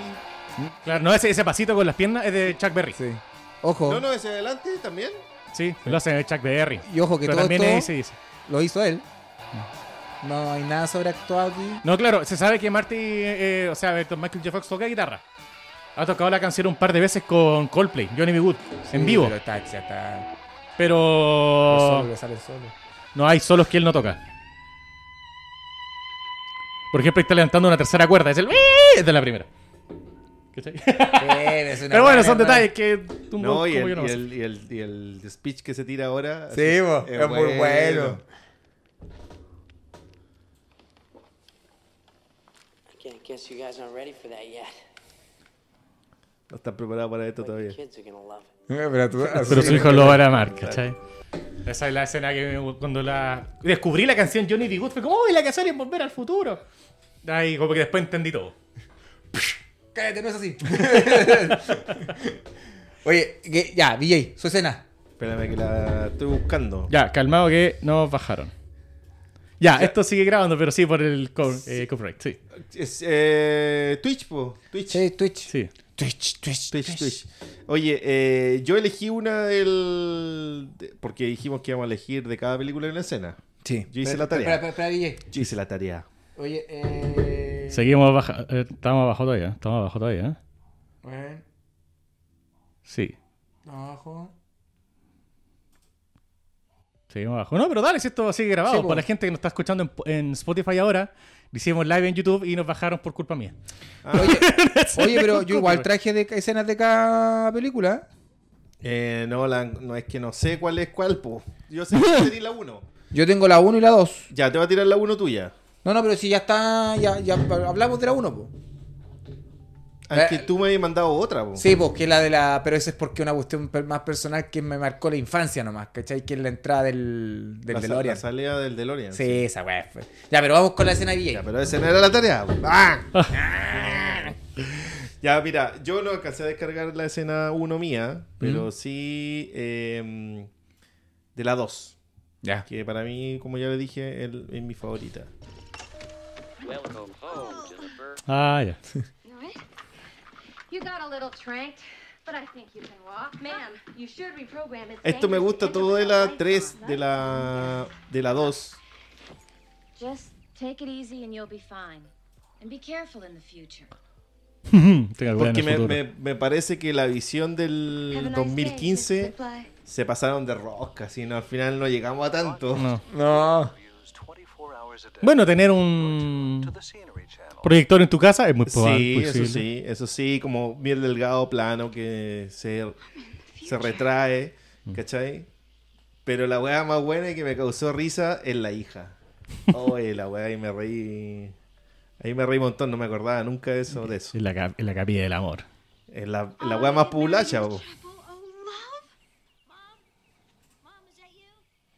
Claro, no, ese, ese pasito con las piernas es de Chuck Berry. Sí, Sí. Ojo. No, no, ese adelante también. lo hace Chuck Berry. Y ojo que Pero todo también esto es ACDC. lo hizo él. No hay nada sobreactuado aquí. No, claro, se sabe que Marty, eh, o sea, Michael J. Fox toca guitarra. Ha tocado la canción un par de veces con Coldplay, Johnny B. Good, en vivo. Pero está, está. Pero solos. no hay solos que él no toca. Por ejemplo, está levantando una tercera cuerda. Es el... Es de la primera. Una Pero bueno, son buena- detalles que tú No, y como el, yo no y, el, y, el, y el speech que se tira ahora. Sí, así, es muy bueno. Guess you guys aren't ready for that yet. No están preparados para esto todavía. kids are gonna love it. Eh, Pero, tú- Pero su hijo lo va a amar, ¿cachai? Esa es la escena que me- cuando la descubrí la canción Johnny. Good fue como, ¡Uy, la canción es volver al futuro! Ahí como que después entendí todo. Cállate, no es así. Oye, que- ya, DJ, su escena. Espérame que la estoy buscando. Ya, calmado que nos bajaron. Ya, esto sigue grabando, pero sí por el co- eh, copyright, sí. Es, eh, Twitch, po. Twitch. Sí, Twitch. Sí. Twitch, Twitch, Twitch, Twitch. Oye, eh, yo elegí una del. de- porque dijimos que íbamos a elegir de cada película una escena. Sí. Yo hice la tarea. Espera, espera, DJ. Yo hice la tarea. Oye, eh. Seguimos baja eh, estamos abajo todavía, estamos abajo todavía. Bueno, Sí. abajo. Seguimos abajo. No, pero dale, si esto sigue grabado. Sí, po. Para la gente que nos está escuchando en, en Spotify ahora, hicimos live en YouTube y nos bajaron por culpa mía. Oye, oye, pero yo igual traje de escenas de cada película. Eh, no, la- no es que no sé cuál es cuál, po. Yo sé que tenés la 1. Yo tengo la 1 y la 2. Ya, te voy a tirar la 1 tuya. No, no, pero si ya está. Ya, ya hablamos de la 1, pues. Ah, es que tú me habías mandado otra, po. Sí, pues que la de la. Pero eso es porque una cuestión más personal que me marcó la infancia nomás, ¿cachai? Que es la entrada del, del la, DeLorean. la salida del DeLorean. Sí, esa weá fue. Ya, pero vamos con la escena de Ya, pero esa no era la tarea. po. ¡Ah! ya, mira, yo no alcancé a descargar la escena 1 mía, pero sí eh, de la 2. Ya. Que para mí, como ya le dije, el- es mi favorita. Ah, ya. Esto me gusta todo de la 3, de la de la 2. Just take it easy and you'll be fine. And be careful in the future. Tenga cuidado en Porque me, me- me parece que la visión del nice day, 2015 Mr. Fly. se pasaron de rosca, si no, al final no llegamos a tanto. No. No. Bueno, tener un proyector en tu casa es muy probable. Sí, posible. eso sí, eso sí, como bien delgado, plano, que se, se retrae, ¿cachai? Pero la weá más buena y que me causó risa es la hija. Oye, la weá, ahí me reí. Ahí me reí un montón, no me acordaba nunca de eso. De eso. Es la, es la capilla del amor. Es la, la weá más pulacha, po. Love? Mom? Mom, is that you?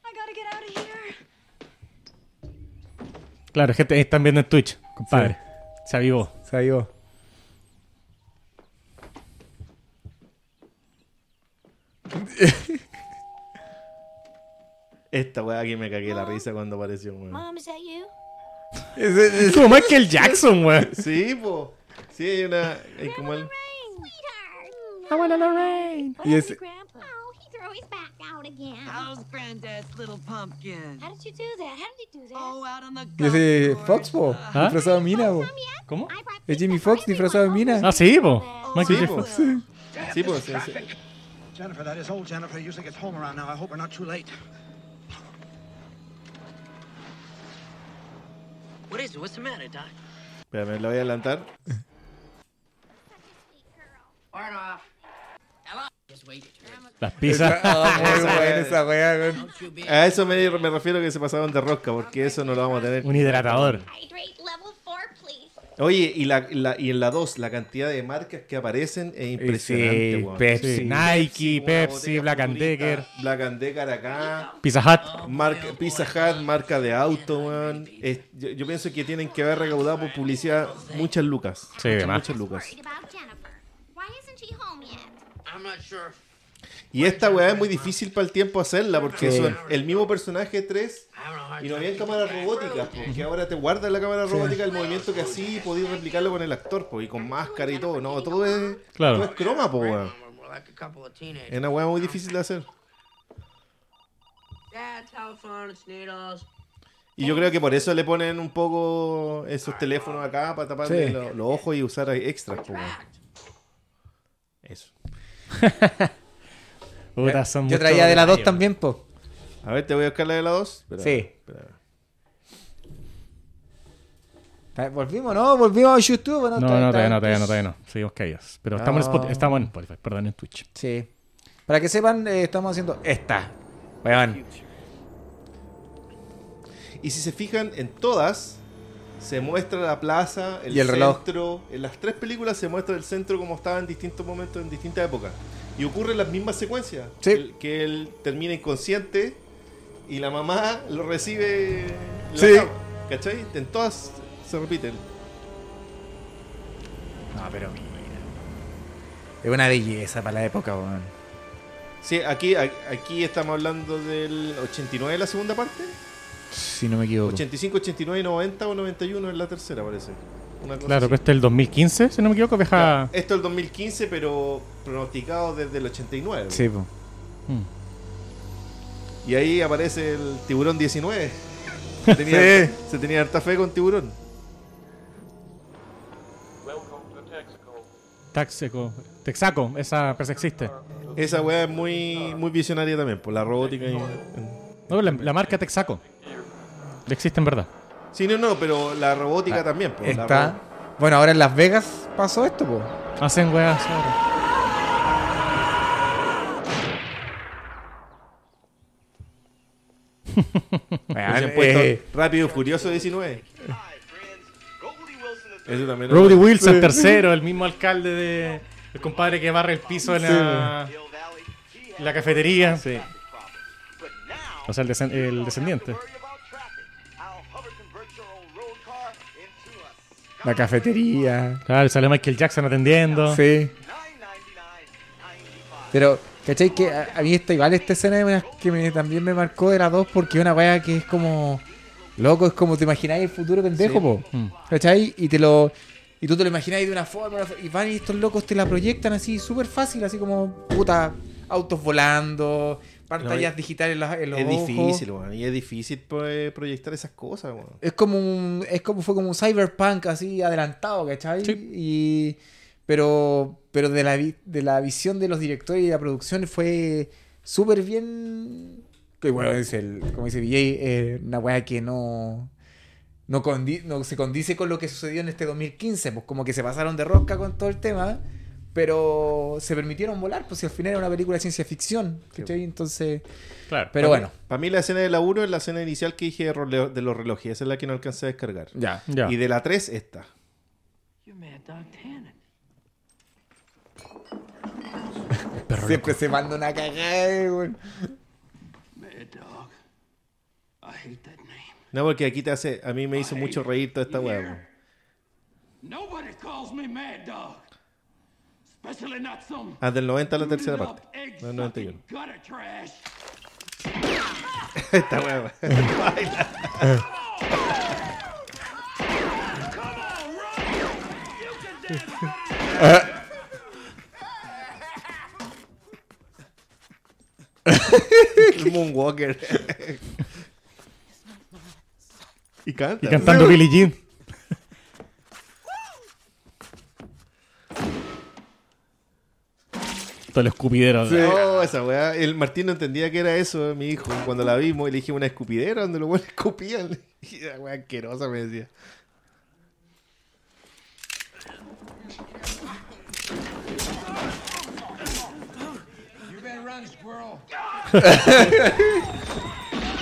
I gotta get out of here. Claro, gente, están viendo en Twitch, compadre. Se avivó. Se avivó. Esta weá que me cagué la risa cuando apareció, weón. Mom, is that you? Ese- ese- Como Michael Jackson, weón. Sí, po. Sí, hay una. Hay como el. Sweetheart. Y ese-? Oh, he threw his back out again. How's Granddad's little pumpkin? How did you do that? How did you do that? Oh, out on the ese golf Fox, po. ¿Ah? Disfrazado de mina, po. ¿Cómo? I brought Es Jimmy Fox disfrazado de mina. Ah, sí, po. Michael Sí, J. po. Fox. Sí, po. sí, sí. Jennifer, that is old Jennifer. Usually gets home around now. I hope we're not too late. What is it? What's the matter, Doc? Espérame, lo voy a adelantar. Turn Las pizzas. Ah, muy Esa buena weá. esa be. A eso me, me refiero que se pasaron de rosca, porque eso no lo vamos a tener. Un hidratador. Hydrate level 4, please. Oye, y, la, la- y en la 2, la cantidad de marcas que aparecen es impresionante, Sí, weón. Pepsi. Sí, Nike, Pepsi, Black and Decker, Black and Decker acá. Pizza Hut. Marca, Pizza Hut, marca de auto, weón. Es- yo, yo pienso que tienen que haber recaudado por publicidad muchas lucas. Sí, muchas, demás. muchas lucas. Y esta weá es muy difícil para el tiempo hacerla, porque Sí. son el mismo personaje 3 I don't know how y no habían cámaras robóticas, porque ahora te guarda la cámara robótica el movimiento que así y podías replicarlo con el actor, po, y con máscara y todo. No, todo es, Claro. todo es croma, po, teenagers. Es una weá muy difícil de hacer. Y yo creo que por eso le ponen un poco esos teléfonos acá para taparle Sí. lo- los ojos y usar extras. po, weón. Eso. Puta, son Yo traía de la 2 detalles, también, po. A ver, te voy a buscar la de la 2. Sí. ¿Volvimos, no? ¿Volvimos a YouTube? No, no, está- todavía no, todavía no, todavía no. Seguimos caídos. Pero estamos, en No. Spotify, estamos en Spotify, perdón, en Twitch. Sí. Para que sepan, eh, estamos haciendo esta. Weón. Y si se fijan, en todas se muestra la plaza, el, Y el reloj. centro. En las tres películas se muestra el centro como estaba en distintos momentos, en distintas épocas. Y ocurren las mismas secuencias. Sí. El- que él termina inconsciente y la mamá lo recibe. la Sí. cama, ¿Cachai? En todas se repiten. No, pero mira. Es una belleza para la época, weón. Sí, aquí, aquí estamos hablando del 89 la segunda parte. Si no me equivoco. 85, 89, 90 o 91 en la tercera, parece. Una Claro, así. pero este es el 2015, si no me equivoco, viaja... Claro, Esto es el 2015, pero pronosticado desde el 89. Sí, po. Mm. Y ahí aparece el tiburón 19. Se tenía, se tenía harta fe con tiburón. Taxeco, Texaco, esa empresa existe. Esa weá es muy, muy visionaria también, por la robótica. Y... No, la, la marca Texaco. Existe en verdad. Sí, no, no, pero la robótica también. pues, la Está. Bueno, ahora en Las Vegas pasó esto, po. Hacen weas ahora. Puesto eh, Rápido y Furioso 19. Ese también Rudy Wilson, Sí. tercero, el mismo alcalde de. El compadre que barre el piso en la, en la cafetería. Sí. O sea, el, desen- el descendiente. La cafetería. Claro, sale Michael Jackson atendiendo. Sí. Pero, ¿cachai? Que a, a mí esta, igual esta escena que me- también me marcó de la 2 porque es una weá que es como. Loco, es como te imagináis el futuro pendejo, Sí. po. Mm. ¿Cachai? Y te lo. Y tú te lo imagináis de una forma, y van y estos locos te la proyectan así súper fácil, así como puta, autos volando, pantallas No, digitales en, las- en los Es ojos. difícil. Y es difícil pues, proyectar esas cosas. Es como un, es como fue como un cyberpunk así adelantado, ¿cachai? Y pero pero de la de la visión de los directores y de la producción fue súper bien que bueno, es el como dice VJ, eh, una weá que no no, condi- no se condice con lo que sucedió en este 2015, pues como que se pasaron de rosca con todo el tema, pero se permitieron volar, pues si al final era una película de ciencia ficción, ¿cachai? Entonces, Claro. pero bueno, Para mí la escena de la 1 es la escena inicial que dije de los relojes. Esa es la que no alcancé a descargar. ya. Ya. Y de la 3, esta. You're Mad Dog Tannen. Siempre se manda una cagada, weón. Mad Dog. I hate that name. No, porque aquí te hace. A mí me hizo mucho reír toda esta weá. Nobody calls me Mad Dog. Ah, del 90 a la tercera parte. No, 91. sucking gutter trash. esta weón. El Moonwalker. y canta. Y cantando Billie Jean. Todo el escupidero. Oh, esa weá. El Martín no entendía que era eso, mi hijo. Cuando la vimos, le dije una escupidera donde los buenos escupían. Y la weá asquerosa me decía.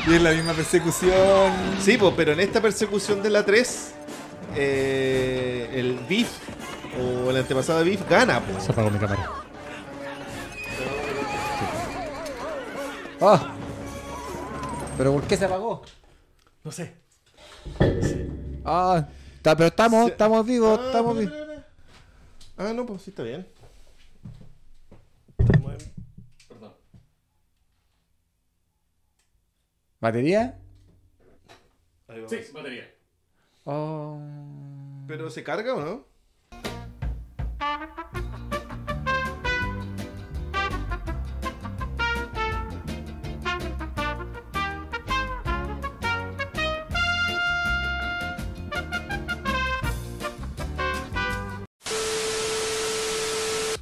Y es la misma persecución. Sí, pues, pero en esta persecución de la 3, eh, el Beef o el antepasado de Beef gana, pues. Se apagó mi cámara. Ah. ¿Pero por qué se apagó? No sé. Ah, está- pero estamos, Se- estamos vivos, Ah, estamos vivos. espera, espera. Ah, no, pues sí está bien. Estamos en- ¿Batería? Ahí vamos. Sí, batería. Oh. ¿Pero se carga o no?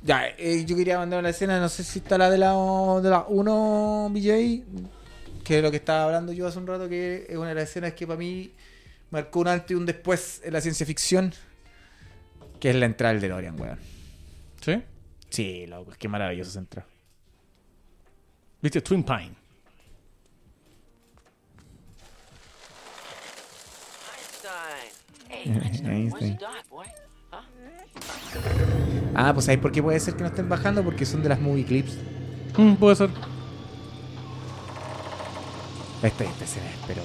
Ya, eh, yo quería mandar una escena, no sé si está la de la, de la 1 BJ, que es lo que estaba hablando yo hace un rato, que es una de las escenas que para mí marcó un antes y un después en la ciencia ficción, que es la entrada del DeLorean, weón. ¿Sí? Sí, loco, qué maravilloso esa entrada. ¿Viste? Twin Pine. Einstein. Ah, pues ahí por qué puede ser que no estén bajando, porque son de las movie clips. Mm, puede ser. Esta, esta escena es, pero...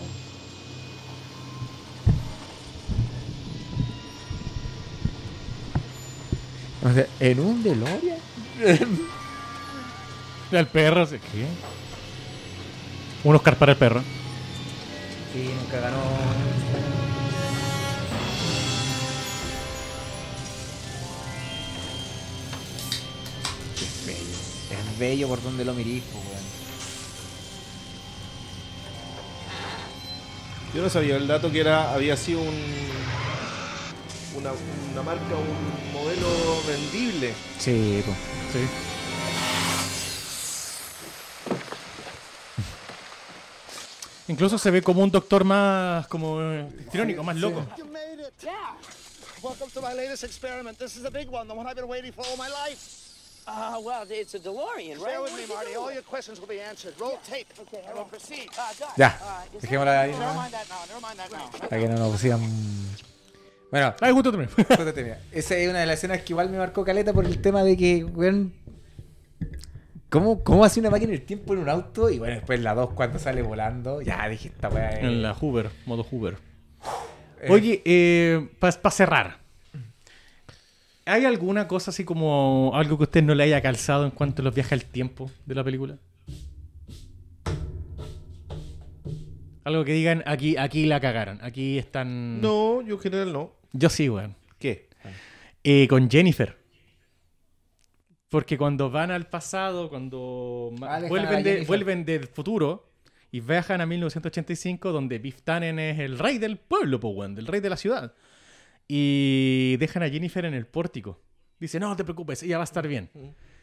O sea, en un DeLorean. El perro, sí. ¿qué? Un Oscar para el perro. Sí, nunca ganó. Es bello por donde lo mirís, po, weón. Yo no sabía el dato que era había sido un una, una marca, un modelo vendible. Sí, po. Sí. Incluso se ve como un doctor más como eh, histriónico, más loco. Welcome to my latest experiment. This is the big one, the one I've been waiting for all my life. Uh, well, it's a DeLorean, right? Bear with me, Marty. All your questions will be answered. Roll tape. Okay, I will proceed. Ah, done. Ya, right. dejémosla ahí. Never ¿no? mind that now. Never mind that now. Para que no nos pusieran. Bueno, Ay, justo terminé. Mira. Esa es una de las escenas que igual me marcó caleta por el tema de que, weón. ¿Cómo, ¿Cómo hace una máquina del tiempo en un auto? Y bueno, después la 2 cuando sale volando. Ya dije, esta weá es- En la Hoover, modo Hoover. Eh. Oye, para cerrar. ¿Hay alguna cosa así como algo que usted no le haya calzado en cuanto a los viajes al tiempo de la película? Algo que digan, aquí, aquí la cagaron, aquí están... No, yo en general no. Yo sí, weón. ¿Qué? Eh, con Jennifer. Porque cuando van al pasado, cuando Ah, vuelven, de- vuelven del futuro y viajan a 1985, donde Biff Tannen es el rey del pueblo, po, weón, del rey de la ciudad. Y dejan a Jennifer en el pórtico. Dice, no te preocupes, ella va a estar bien.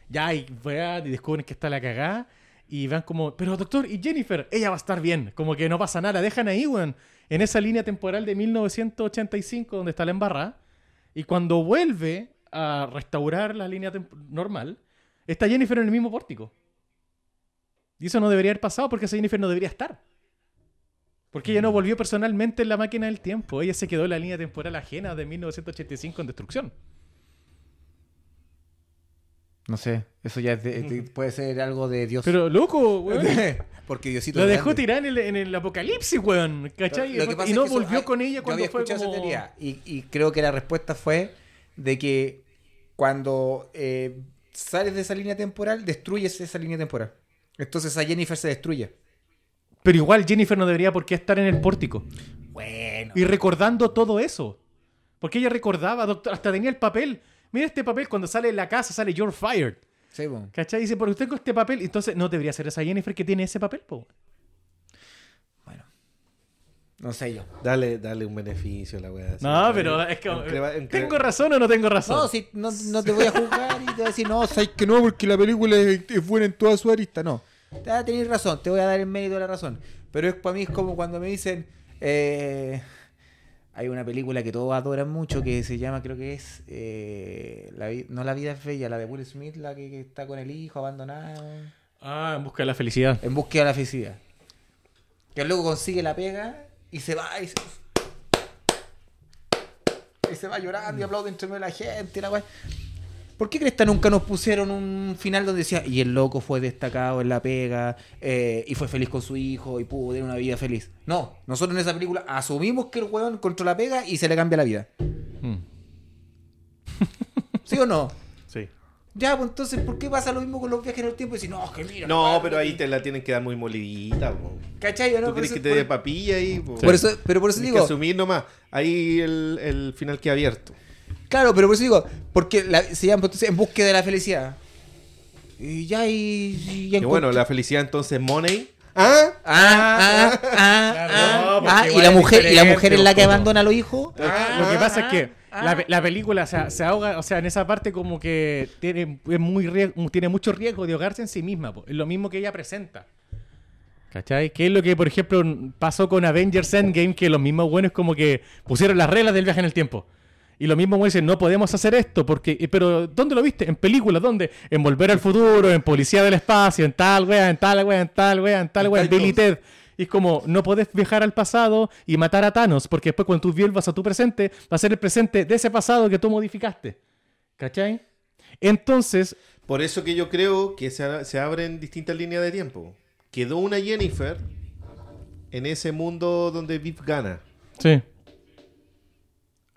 Ya, y vean y descubren que está la cagada. Y van como, pero doctor, ¿y Jennifer? Ella va a estar bien. Como que no pasa nada. Dejan ahí, weón. En esa línea temporal de 1985, donde está la embarrada. Y cuando vuelve a restaurar la línea normal, está Jennifer en el mismo pórtico. Y eso no debería haber pasado porque esa Jennifer no debería estar. Porque ella no volvió personalmente en la máquina del tiempo. Ella se quedó en la línea temporal ajena de 1985 en destrucción. No sé, eso ya es de- de- puede ser algo de Dios. Pero loco, weón. Porque Diosito Lo dejó grande. tirar en el, en el apocalipsis, weón. ¿Cachai? Lo y es no que volvió ay, con ella cuando había fue escuchado esa como... y, y creo que la respuesta fue de que cuando eh, sales de esa línea temporal, destruyes esa línea temporal. Entonces a Jennifer se destruye. Pero igual Jennifer no debería por qué estar en el pórtico. Bueno. Y recordando todo eso. Porque ella recordaba, doctor, hasta tenía el papel. Mira este papel, cuando sale en la casa sale You're Fired. Sí, po. ¿Cachai? Dice, pero usted con este papel, entonces no debería ser esa Jennifer que tiene ese papel, po. No sé yo. Dale, dale un beneficio a la weá. No, pero es que... ¿Tengo razón o no tengo razón? No, si, no, no te voy a juzgar y te voy a decir, no, sabes que no, porque la película es, es buena en toda su arista. No. Te vas a tener razón, te voy a dar el mérito de la razón. Pero es para mí es como cuando me dicen. eh, hay una película que todos adoran mucho que se llama, creo que es. eh, la no La vida es bella, la de Will Smith, la que, que está con el hijo abandonado. Ah, en busca de la felicidad. En búsqueda de la felicidad. Que luego consigue la pega y se va y se, y se va llorando y aplaude entre medio de la gente. y La. ¿Por qué crees que nunca nos pusieron un final donde decía, y el loco fue destacado en la pega, eh, y fue feliz con su hijo, y pudo tener una vida feliz? No, nosotros en esa película asumimos que el weón encontró la pega y se le cambia la vida. Hmm. ¿Sí o no? Sí. Ya, pues entonces, ¿por qué pasa lo mismo con los viajes en el tiempo? Y decir, no, que mira. No, pero ahí te la tienen que dar muy molidita, po. ¿Cachai? no? ¿Tú quieres que te por- dé papilla ahí? po? Por eso- pero por eso Tienes digo- que asumir nomás. Ahí el, el final queda abierto. Claro, pero por eso digo, porque la- se llama entonces en búsqueda de la felicidad. Y ya, y, y ya bueno, la felicidad entonces money. ¿Ah? Ah, ah, ah, ah, ah, y la mujer, y la mujer es la que abandona a los hijos. Lo que pasa es que La, pe- la película o sea, se ahoga, o sea, en esa parte como que tiene, es muy rie- tiene mucho riesgo de ahogarse en sí misma. po. Es lo mismo que ella presenta. ¿Cachai? Que es lo que, por ejemplo, pasó con Avengers Endgame, que los mismos buenos como que pusieron las reglas del viaje en el tiempo. Y los mismos buenos dicen, no podemos hacer esto, porque... Pero, ¿dónde lo viste? En películas, ¿dónde? En Volver al Futuro, en Policía del Espacio, en tal wea, en tal wea, en tal wea, en tal wea, en Billy. Ted. Y es como, no podés viajar al pasado y matar a Thanos, porque después cuando tú vuelvas a tu presente, va a ser el presente de ese pasado que tú modificaste. ¿Cachai? Entonces, Por eso que yo creo que se, se abren distintas líneas de tiempo. Quedó una Jennifer en ese mundo donde Viv gana. sí.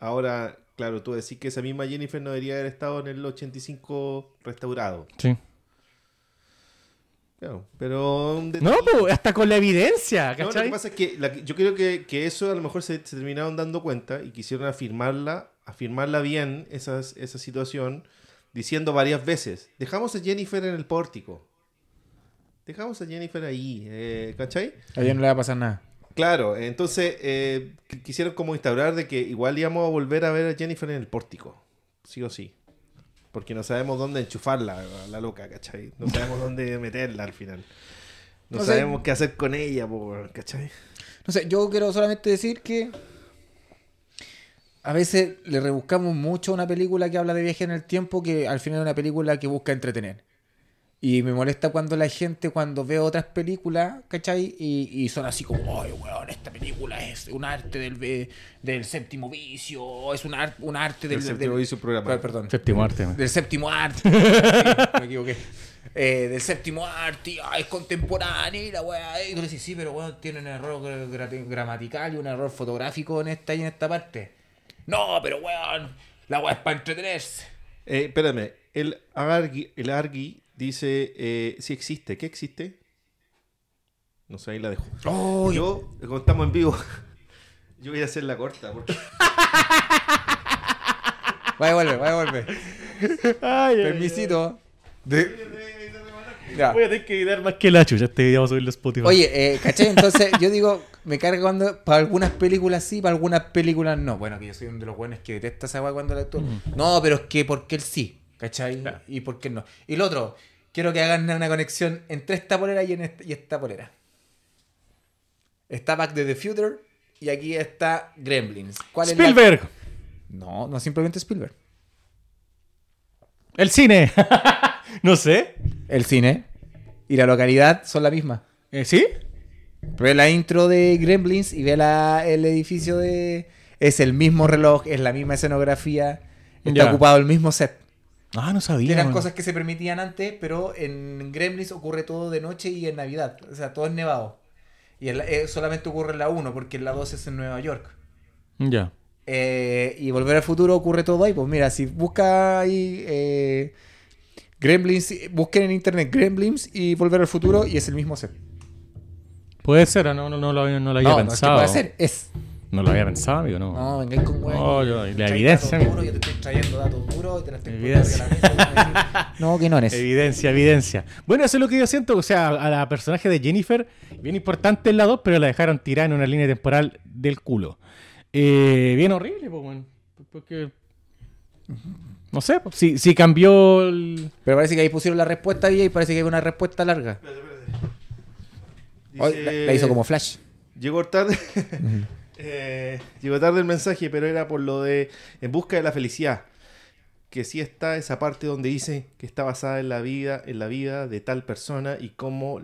Ahora, claro, tú decís que esa misma Jennifer no debería haber estado en el 85 restaurado. Sí. Claro, pero... No, pues, hasta con la evidencia, No, lo ¿cachai? que pasa es que la- yo creo que, que eso a lo mejor se, se terminaron dando cuenta y quisieron afirmarla, afirmarla bien esas, esa situación, diciendo varias veces, dejamos a Jennifer en el pórtico. Dejamos a Jennifer ahí, eh, ¿cachai? A ella no le va a pasar nada. Claro, entonces eh, qu- quisieron como instaurar de que igual íbamos a volver a ver a Jennifer en el pórtico, sí o sí. Porque no sabemos dónde enchufarla, la loca, ¿cachai? No sabemos dónde meterla al final. No, No sé. sabemos qué hacer con ella, po, ¿cachai? No sé, yo quiero solamente decir que a veces le rebuscamos mucho a una película que habla de viaje en el tiempo que al final es una película que busca entretener. Y me molesta cuando la gente, cuando ve otras películas, ¿cachai? Y, y son así como, ay, weón, esta película es un arte del, ve- del séptimo vicio, es un, ar- un arte del... El séptimo del- vicio programa. Perdón. Séptimo arte. man. Del séptimo arte. Sí, me equivoqué. Eh, del séptimo arte, es contemporáneo y la weá. Y tú le dices, sí, pero weón, tiene un error gra- gra- gramatical y un error fotográfico en esta y en esta parte. No, pero weón, la weá es para entretenerse. Eh, espérame, el Argi, el Argi dice eh, si existe. ¿Qué existe? No sé, ahí la dejo. Oh, yo, como estamos en vivo, yo voy a hacer la corta. Porque... Vaya, vuelve, vaya, vuelve. Permisito. De- Ya. Voy a tener que editar más que la chucha este video, vamos a subirlo a Spotify. Oye, eh, ¿cachai? Entonces yo digo, me carga cuando para algunas películas sí, para algunas películas no. Bueno, que yo soy uno de los buenos que detesta esa weá cuando la actúa. No, pero es que porque él sí, ¿cachai? Y por qué no. Y lo otro, quiero que hagan una conexión entre esta polera y, en esta, y esta polera. Está Back to the Future y aquí está Gremlins. ¿Cuál es la- Spielberg. No, no simplemente Spielberg. El cine. no sé. El cine y la localidad son la misma. Eh, ¿Sí? Ve la intro de Gremlins y ve la, el edificio de... Es el mismo reloj, es la misma escenografía, está Ya. ocupado el mismo set. Ah, no sabía. Eran cosas que se permitían antes, pero en Gremlins ocurre todo de noche y en Navidad. O sea, todo es nevado. Y en la- eh, solamente ocurre en la 1, porque en la 2 es en Nueva York. Ya. Eh, y Volver al Futuro ocurre todo ahí. Pues mira, si busca ahí eh, Gremlins, busquen en internet Gremlins y Volver al Futuro y es el mismo set. Puede ser, no, no, no lo, no lo había No, no es que pensado. puede ser, es. No lo había pensado, amigo, no. No, vengáis con. No, yo- la evidencia, datos Yo te estoy trayendo datos duros y te la estoy Evidencia. la No, que no eres. Evidencia, evidencia. Bueno, eso es lo que yo siento. O sea, a la personaje de Jennifer, bien importante en la 2, pero la dejaron tirada en una línea temporal del culo. Eh, bien horrible, pues, bueno. Porque. No sé, si, si cambió el. Pero parece que ahí pusieron la respuesta y parece que hay una respuesta larga. La, la hizo como Flash. Llegó tarde. Eh, llegó tarde el mensaje, pero era por lo de En busca de la felicidad. Que sí está esa parte donde dice que está basada en la vida, en la vida de tal persona y cómo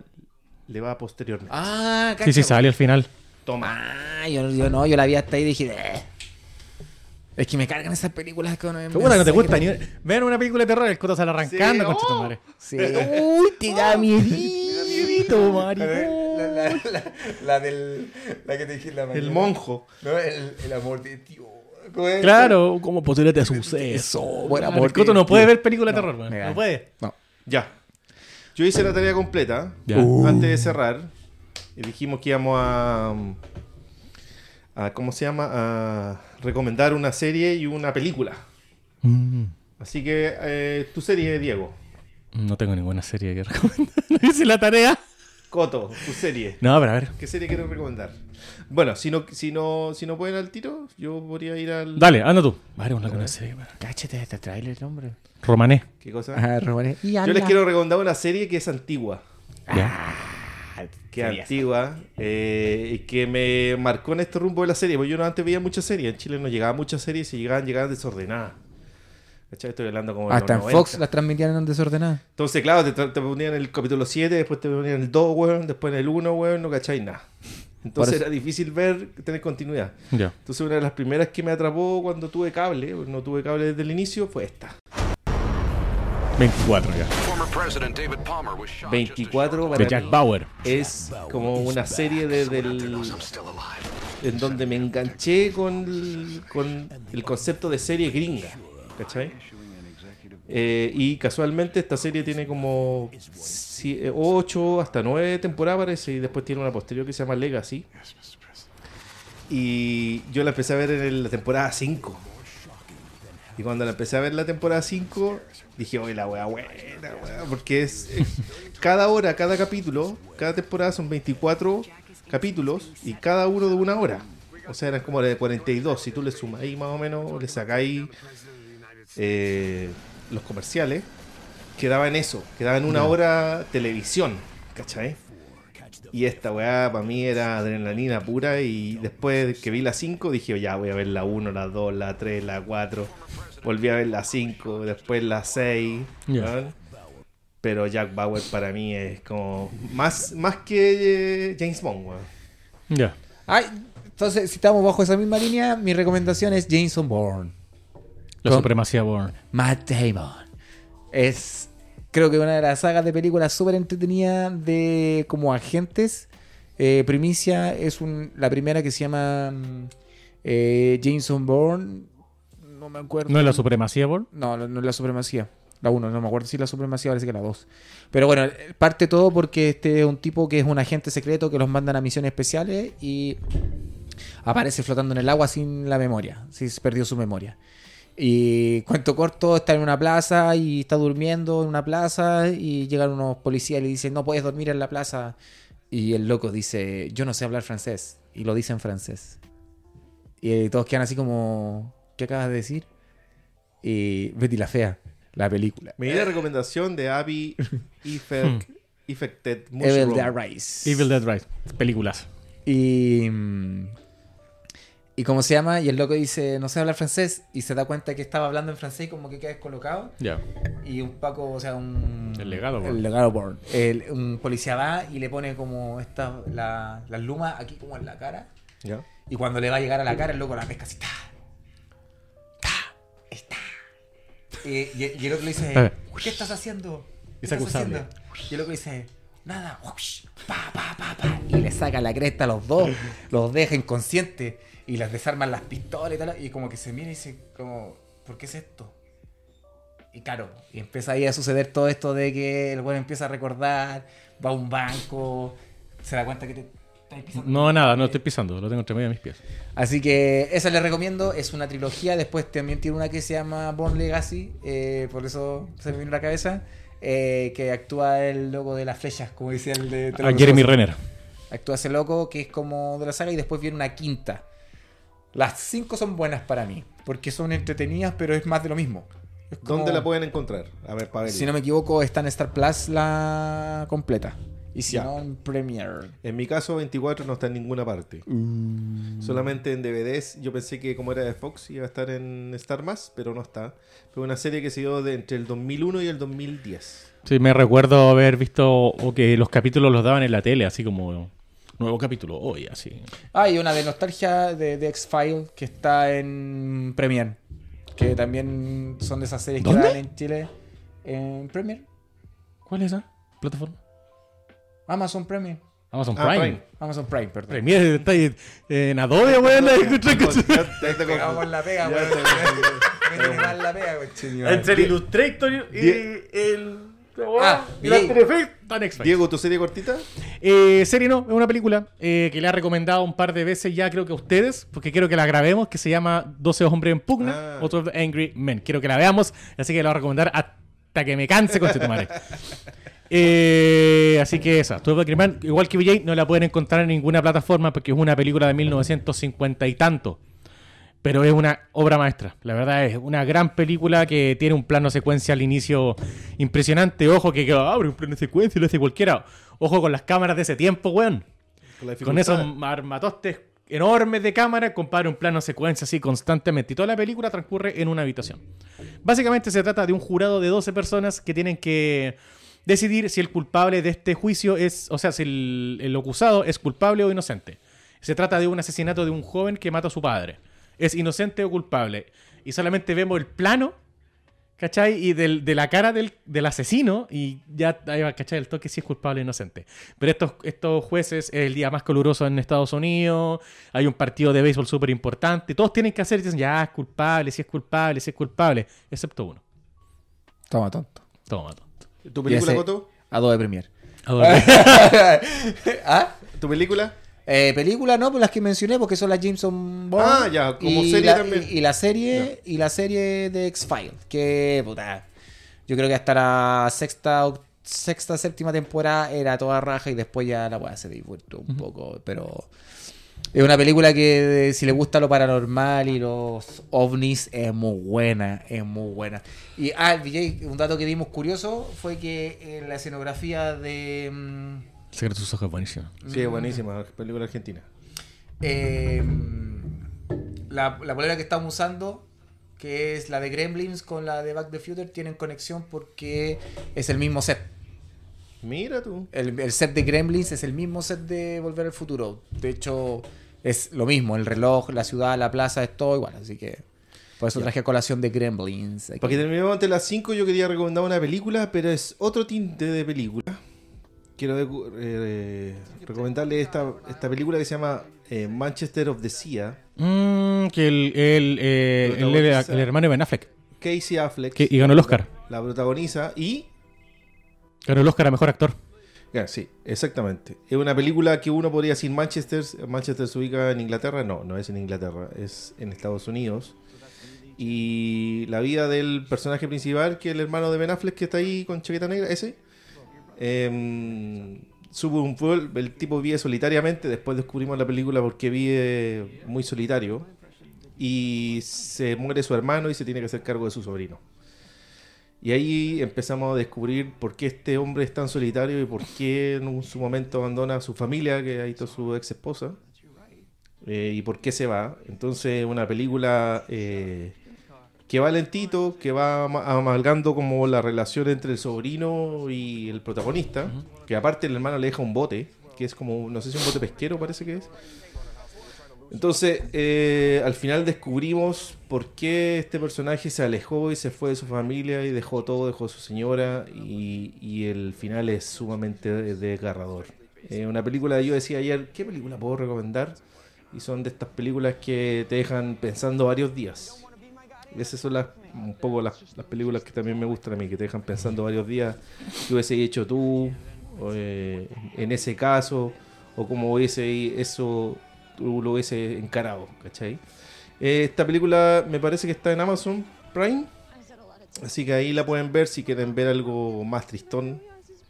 le va posteriormente. Ah, Sí, sí, sale al final. Toma. Ah, yo, yo no, yo la vi hasta ahí y dije. "Eh". Es que me cargan esas películas que no me Pero bueno, no te gusta ni. Vean una película de terror, el coto sale arrancando, Sí, oh. madre. Sí. Uy, te da miedito, miedito, maricón. La, la, la, la del. La que te dije la El monjo. No, el, el amor de tío. Claro, como posibilidad de suceso. Buen Claro, amor el coto de no puede ver película de No, terror, man. No puede. No. Ya. Yo hice la tarea completa. Ya. Uh. Antes de cerrar. Y dijimos que íbamos a, a. ¿Cómo se llama? A recomendar una serie y una película. Mm, Así que eh, tu serie, Diego. no tengo ninguna serie que recomendar. No hice la tarea. Coto, tu serie. No, pero a ver. ¿Qué serie quiero recomendar? Bueno, si no, si no, si no pueden al tiro, yo podría ir al. Dale, anda tú. Vale, una con serie. weón. Cáchate este trailer, hombre. Romané. ¿Qué cosa? Ah, Romané. Y Yo anda. les quiero recomendar una serie que es antigua. Ya. Que es antigua. eh, y que me marcó en este rumbo de la serie. Porque yo no antes veía muchas series. En Chile no llegaban muchas series y llegaban, llegaban desordenadas. ¿Cachai? Estoy hablando como de Hasta en Fox 90. las transmitían en desordenada. Entonces, claro, te, ponían el capítulo 7, después te ponían el 2, weón, después en el 1, weón, no cacháis nada. Entonces era difícil ver, tener continuidad. Entonces una de las primeras que me atrapó cuando tuve cable, no tuve cable desde el inicio, fue esta. 24 ya. 24 para De Jack Bauer. es como una serie de, del, en donde me enganché con, el- con el concepto de serie gringa, ¿cachai? Eh, y casualmente esta serie tiene como 8 hasta 9 temporadas parece y después tiene una posterior que se llama Legacy. Y yo la empecé a ver en la temporada 5. Y cuando la empecé a ver la temporada 5, dije, oye, la wea buena, wea", porque es, es- cada hora, cada capítulo, cada temporada son 24 capítulos y cada uno de una hora. O sea, eran como de 42. Si tú le sumas ahí más o menos, le sacáis eh, los comerciales, quedaba en eso, quedaba en una Ya. hora televisión, ¿cachai? Y esta weá para mí era adrenalina pura y después que vi la 5 dije, ya voy a ver la 1, la 2, la 3, la 4. Volví a ver la 5, después la 6. Ya. weón. Pero Jack Bauer para mí es como más, más que eh, James Bond, weón. Ya. Ay, entonces, si estamos bajo esa misma línea, mi recomendación es Jason Bourne. La supremacía Bourne. Matt Damon. Es, creo que una de las sagas de películas súper entretenidas de como agentes. Eh, Primicia es un, la primera que se llama mm, eh, Jason Bourne. No me acuerdo. ¿No es la supremacía Bourne? No, no, no es la supremacía. La 1, no me acuerdo si es la supremacía, parece que la 2. Pero bueno, parte todo porque este es un tipo que es un agente secreto que los mandan a misiones especiales y aparece flotando en el agua sin la memoria, si perdió su memoria. Y cuento corto, está en una plaza y está durmiendo en una plaza y llegan unos policías y le dicen, no puedes dormir en la plaza. Y el loco dice, yo no sé hablar francés. Y lo dice en francés. Y todos quedan así como, ¿qué acabas de decir? Y Betty la Fea, la película. Me di la recomendación de Abby Effect, Effected Evil. Dead Rise. Evil Dead Rise. Películas. Y. ¿Y cómo se llama? Y el loco dice, no sé hablar francés. Y se da cuenta que estaba hablando en francés y como que queda descolocado. Ya. Y un Paco, o sea, un. El legado Bourne. El legado Bourne. El- un policía va y le pone como esta, la, las lumas aquí como en la cara. Ya. Y cuando le va a llegar a la cara, el loco la pesca así. ¡ta! ¡ta! ¡está! Y, y- y el otro le dice, ver. ¿qué estás haciendo? ¿Qué Es estás acusable. haciendo? Y el loco dice, nada. Pa, pa, pa, pa. Y le saca la cresta a los dos, los deja inconscientes y les desarman las pistolas y tal. Y como que se mira y dice, como, ¿por qué es esto? Y claro, y empieza ahí a suceder todo esto de que el bueno empieza a recordar, va a un banco, se da cuenta que te pisando. No, nada, no estoy pisando. Lo tengo entre medio de mis pies. Así que esa les recomiendo, es una trilogía. Después también tiene una que se llama Born Legacy, eh, por eso se me vino a la cabeza. Eh, que actúa el loco de las flechas, como decía el de. Ah, Jeremy Renner. Actúa ese loco que es como de la saga y después viene una quinta. Las cinco son buenas para mí, porque son entretenidas, pero es más de lo mismo. Como- ¿Dónde la pueden encontrar? A ver, para ver. Si no me equivoco, está en Star Plus la completa. Y si no, en Premiere. En mi caso, 24 no está en ninguna parte. Mm. Solamente en DVDs. Yo pensé que como era de Fox iba a estar en Star Más, pero no está. Fue una serie que se dio de entre el 2001 y el 2010. Sí, me recuerdo haber visto o que los capítulos los daban en la tele, así como nuevo capítulo hoy, así. Ah, y una de nostalgia de, de X-File que está en Premiere. Que también son de esas series ¿Dónde? que dan en Chile. En Premiere. ¿Cuál es esa plataforma? Amazon Premiere. Amazon Ah, Prime. Prime. Amazon Prime, perdón. Premiere está ahí en Adobe, weón. te Pegamos la pega, weón. la pega. Entre el Illustrator y el. Ah. Diego, ¿tu serie cortita? Eh, serie no, es una película eh, que le ha recomendado un par de veces ya, creo que a ustedes, porque quiero que la grabemos, que se llama 12 hombres en pugna, Ah. otro Angry Men. Quiero que la veamos, así que la voy a recomendar hasta que me canse con tu madre. Eh, así que esa, Tuve igual que VJ, no la pueden encontrar en ninguna plataforma porque es una película de 1950 y tanto. Pero es una obra maestra. La verdad es una gran película que tiene un plano secuencia al inicio impresionante. Ojo que, que abre un plano secuencia y lo hace cualquiera. Ojo con las cámaras de ese tiempo, weón. Con Con esos armatostes enormes de cámara, compara un plano secuencia así constantemente. Y toda la película transcurre en una habitación. Básicamente se trata de un jurado de 12 personas que tienen que decidir si el culpable de este juicio es, o sea, si el, el acusado es culpable o inocente. Se trata de un asesinato de un joven que mata a su padre. Es inocente o culpable. Y solamente vemos el plano, ¿cachai? Y del- de la cara del, del asesino y ya ahí va, ¿cachai? El toque si es culpable o inocente. Pero estos, estos jueces es el día más caluroso en Estados Unidos, hay un partido de béisbol súper importante, todos tienen que hacer, dicen, ya es culpable, si es culpable, si es culpable, excepto uno. Toma, tonto. Toma, tonto. ¿Tu película, ese- Coto? Adobe Premiere. Adobe. ¿Ah? ¿Tu película? Eh, película no, pues las que mencioné porque son las Jameson Bond. Ah, ya, como y serie la, también. Y, y la serie y la serie de X-Files, que puta, yo creo que hasta la sexta sexta séptima temporada era toda raja y después ya la weá se divirtió un poco, pero es una película que eh, si le gusta lo paranormal y los ovnis es muy buena, es muy buena. Y ah, VJ, un dato que dimos curioso fue que en la escenografía de mm, Secreto de sus ojos, buenísimo. Sí, es buenísima, película argentina. Eh, la, la polera que estamos usando, que es la de Gremlins con la de Back to the Future, tienen conexión porque es el mismo set. Mira tú. El, el set de Gremlins es el mismo set de Volver al Futuro. De hecho, es lo mismo. El reloj, la ciudad, la plaza, es todo igual. Así que por eso traje a colación de Gremlins. aquí. Para que terminemos antes de las 5, yo quería recomendar una película, pero es otro tinte de película. Quiero eh, recomendarle esta, esta película que se llama eh, Manchester of the Sea. Mm, que el, el, eh, el- el- Protagoniza- el hermano de Ben Affleck. Casey Affleck. Que- y ganó el Oscar. La, la protagoniza y... Ganó el Oscar a Mejor Actor. Sí, exactamente. Es una película que uno podría decir Manchester. Manchester se ubica en Inglaterra. No, no es en Inglaterra, es en Estados Unidos. Y la vida del personaje principal, que es el hermano de Ben Affleck, que está ahí con chaqueta negra, ese. em, sube un pueblo, el tipo vive solitariamente. Después descubrimos la película porque vive muy solitario. Y se muere su hermano y se tiene que hacer cargo de su sobrino. Y ahí empezamos a descubrir por qué este hombre es tan solitario y por qué en su momento abandona a su familia, que ahí está su ex esposa, eh, y por qué se va. Entonces, una película eh, que va lentito, que va ama- amalgando como la relación entre el sobrino y el protagonista, que aparte el hermano le deja un bote, que es como, no sé si un bote pesquero parece que es. Entonces, eh, al final descubrimos por qué este personaje se alejó y se fue de su familia y dejó todo, dejó a su señora y, el final es sumamente desgarrador. Una película, yo decía ayer, ¿qué película puedo recomendar? Y son de estas películas que te dejan pensando varios días. Esas son las, un poco las, las películas que también me gustan a mí, que te dejan pensando varios días qué hubiese hecho tú o, eh, en ese caso, o cómo hubiese eso tú lo hubiese encarado, ¿cachai? Eh, esta película me parece que está en Amazon Prime, así que ahí la pueden ver si quieren ver algo más tristón.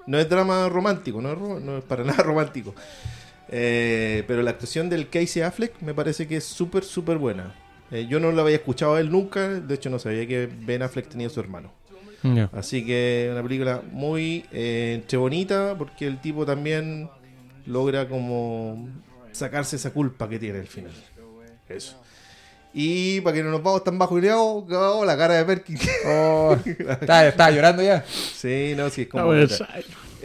No es drama romántico, no es, ro- no es para nada romántico. Eh, pero la actuación del Casey Affleck me parece que es súper, súper buena. Eh, yo no lo había escuchado a él nunca, de hecho no sabía que Ben Affleck tenía su hermano. Así que una película muy eh, entre bonita porque el tipo también logra como sacarse esa culpa que tiene al final. Eso. Y para que no nos vamos tan bajo oh, la cara de Perkin. Oh, estaba, llorando ya. Sí, no, sí, es como.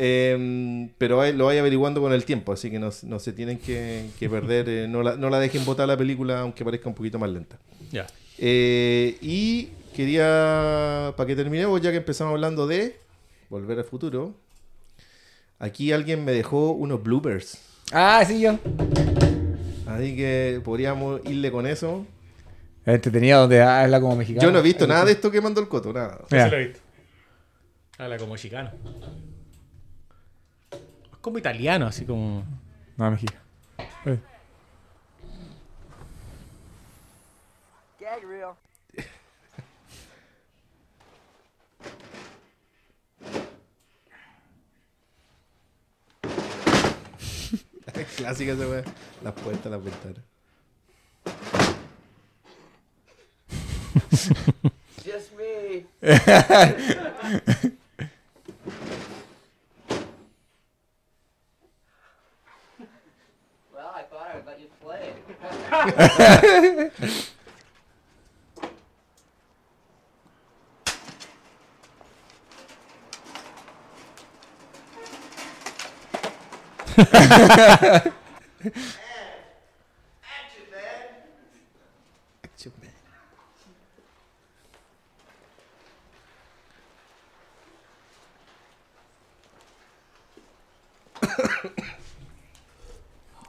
Eh, pero lo vaya averiguando con el tiempo, así que no, no se tienen que, que perder. eh, no, la, no la dejen botar la película, aunque parezca un poquito más lenta. Ya. Eh, y quería, para que terminemos, ya que empezamos hablando de Volver al Futuro, aquí alguien me dejó unos bloopers. Ah, sí, yo. Así que podríamos irle con eso. Es entretenido donde habla como mexicano. Yo no he visto nada de esto que mandó el Coto, nada. Mira. Sí lo he visto. Habla como chicano. Es como italiano, así como. No, mexicano. Eh. Gag reel. Clásica esa weá. Las puertas, las ventanas. Just me. well, I thought I'd let you play.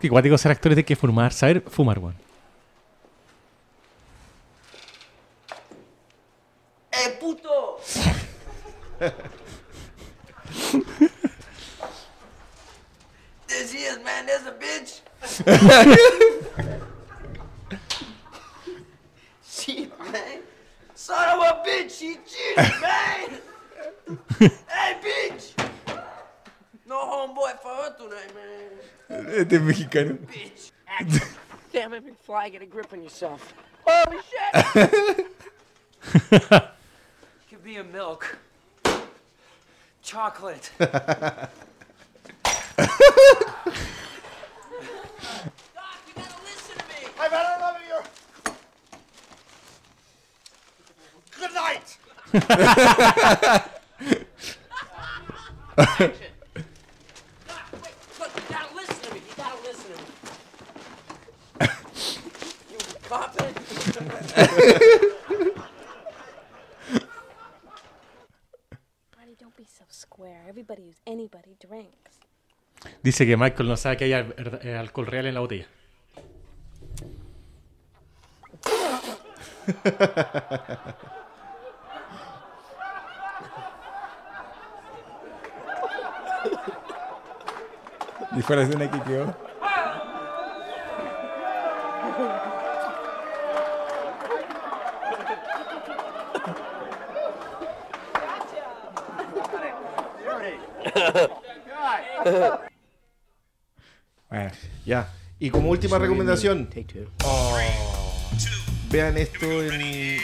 Qué cuático ser actores de que fumar, saber fumar, weón. Chocolate. I've had enough of your. Good night. Dice que Michael no sabe que hay al- eh, alcohol real en la botella. Y fue la escena que quedó. Bueno. Ya. Y como última recomendación. Oh, vean esto en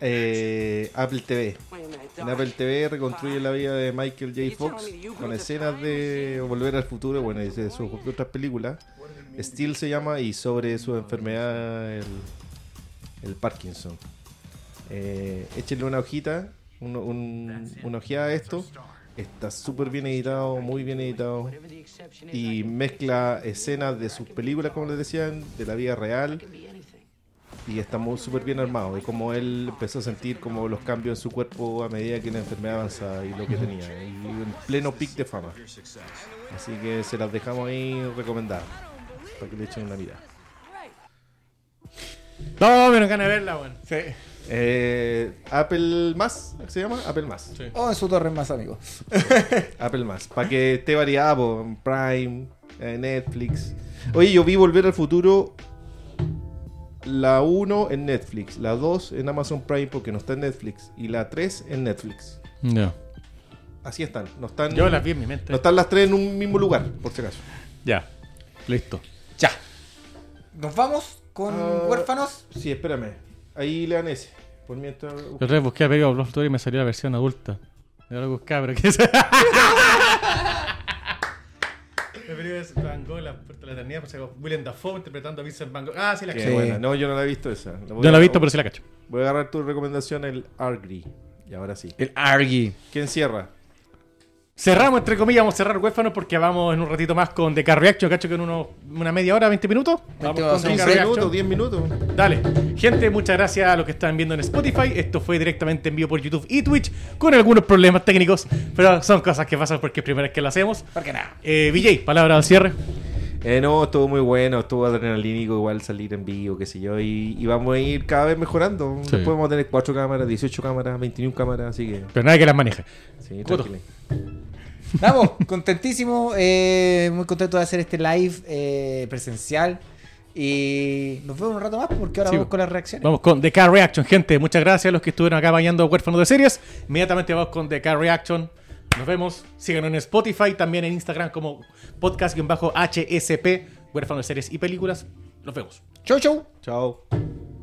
eh, Apple TV. En Apple TV reconstruye la vida de Michael J. Fox con escenas de Volver al Futuro, bueno, y de sus otras películas. Steel se llama y sobre su enfermedad, el, el Parkinson. Eh, échenle una hojita, un- un- una ojeada a esto. Está súper bien editado, muy bien editado. Y mezcla escenas de sus películas, como les decían, de la vida real. Y está súper bien armado. Y como él empezó a sentir como los cambios en su cuerpo a medida que la enfermedad avanzaba y lo que tenía. Y en pleno pic de fama. Así que se las dejamos ahí recomendadas. Para que le echen una mirada. No, me ganas de verla, weón. Sí. Eh, Apple más, ¿se llama? Apple más. Oh, en su torre más, amigo. Apple más. Para que esté variado, en Prime, en Netflix. Oye, yo vi Volver al Futuro la 1 en Netflix, la 2 en Amazon Prime porque no está en Netflix y la 3 en Netflix. No. Así están. No están Yo las vi en mi mente. No están las tres en un mismo lugar, por si acaso. Ya. Listo. Ya. Nos vamos con Ah, huérfanos. Sí, espérame. Ahí lean ese. Por mientras. Yo otra vez busqué a Peggy Blood Story y me salió la versión adulta. Yo lo buscaba, pero ¿qué es? La película es Van Gogh, La Puerta de la Eternidad, pues, William Dafoe interpretando a Vincent Van Gogh. Ah, sí, la buena. No, yo no la he visto esa. Yo no la he visto, pero sí la cacho. Voy a agarrar tu recomendación, el Argry. Y ahora sí. El Argy. ¿Quién cierra? Cerramos, entre comillas, vamos a cerrar huérfanos porque vamos en un ratito más con The Car Reaction, cacho que en unos, una media hora, 20 minutos. Vamos con The 15 Car Reaction. minutos, 10 minutos. Dale. Gente, muchas gracias a los que están viendo en Spotify. Esto fue directamente en vivo por YouTube y Twitch con algunos problemas técnicos, pero son cosas que pasan porque es primera vez que lo hacemos. ¿Por qué nada? Eh, VJ, palabra al cierre. Eh, no, estuvo muy bueno, estuvo adrenalínico igual salir en vivo, qué sé yo, y, y vamos a ir cada vez mejorando. Sí. Después vamos a tener 4 cámaras, 18 cámaras, 21 cámaras, así que... Pero nadie que las maneje. Sí, tranquilo. Vamos, contentísimo, eh, muy contento de hacer este live eh, presencial. Y nos vemos un rato más porque ahora Sí, vamos con las reacciones. Vamos con The Car Reaction, gente. Muchas gracias a los que estuvieron acá bañando huérfanos de series. Inmediatamente vamos con The Car Reaction. Nos vemos. Síganos en Spotify, también en Instagram como podcast-hsp, huérfano de series y películas. Nos vemos. Chau, chau. Chao.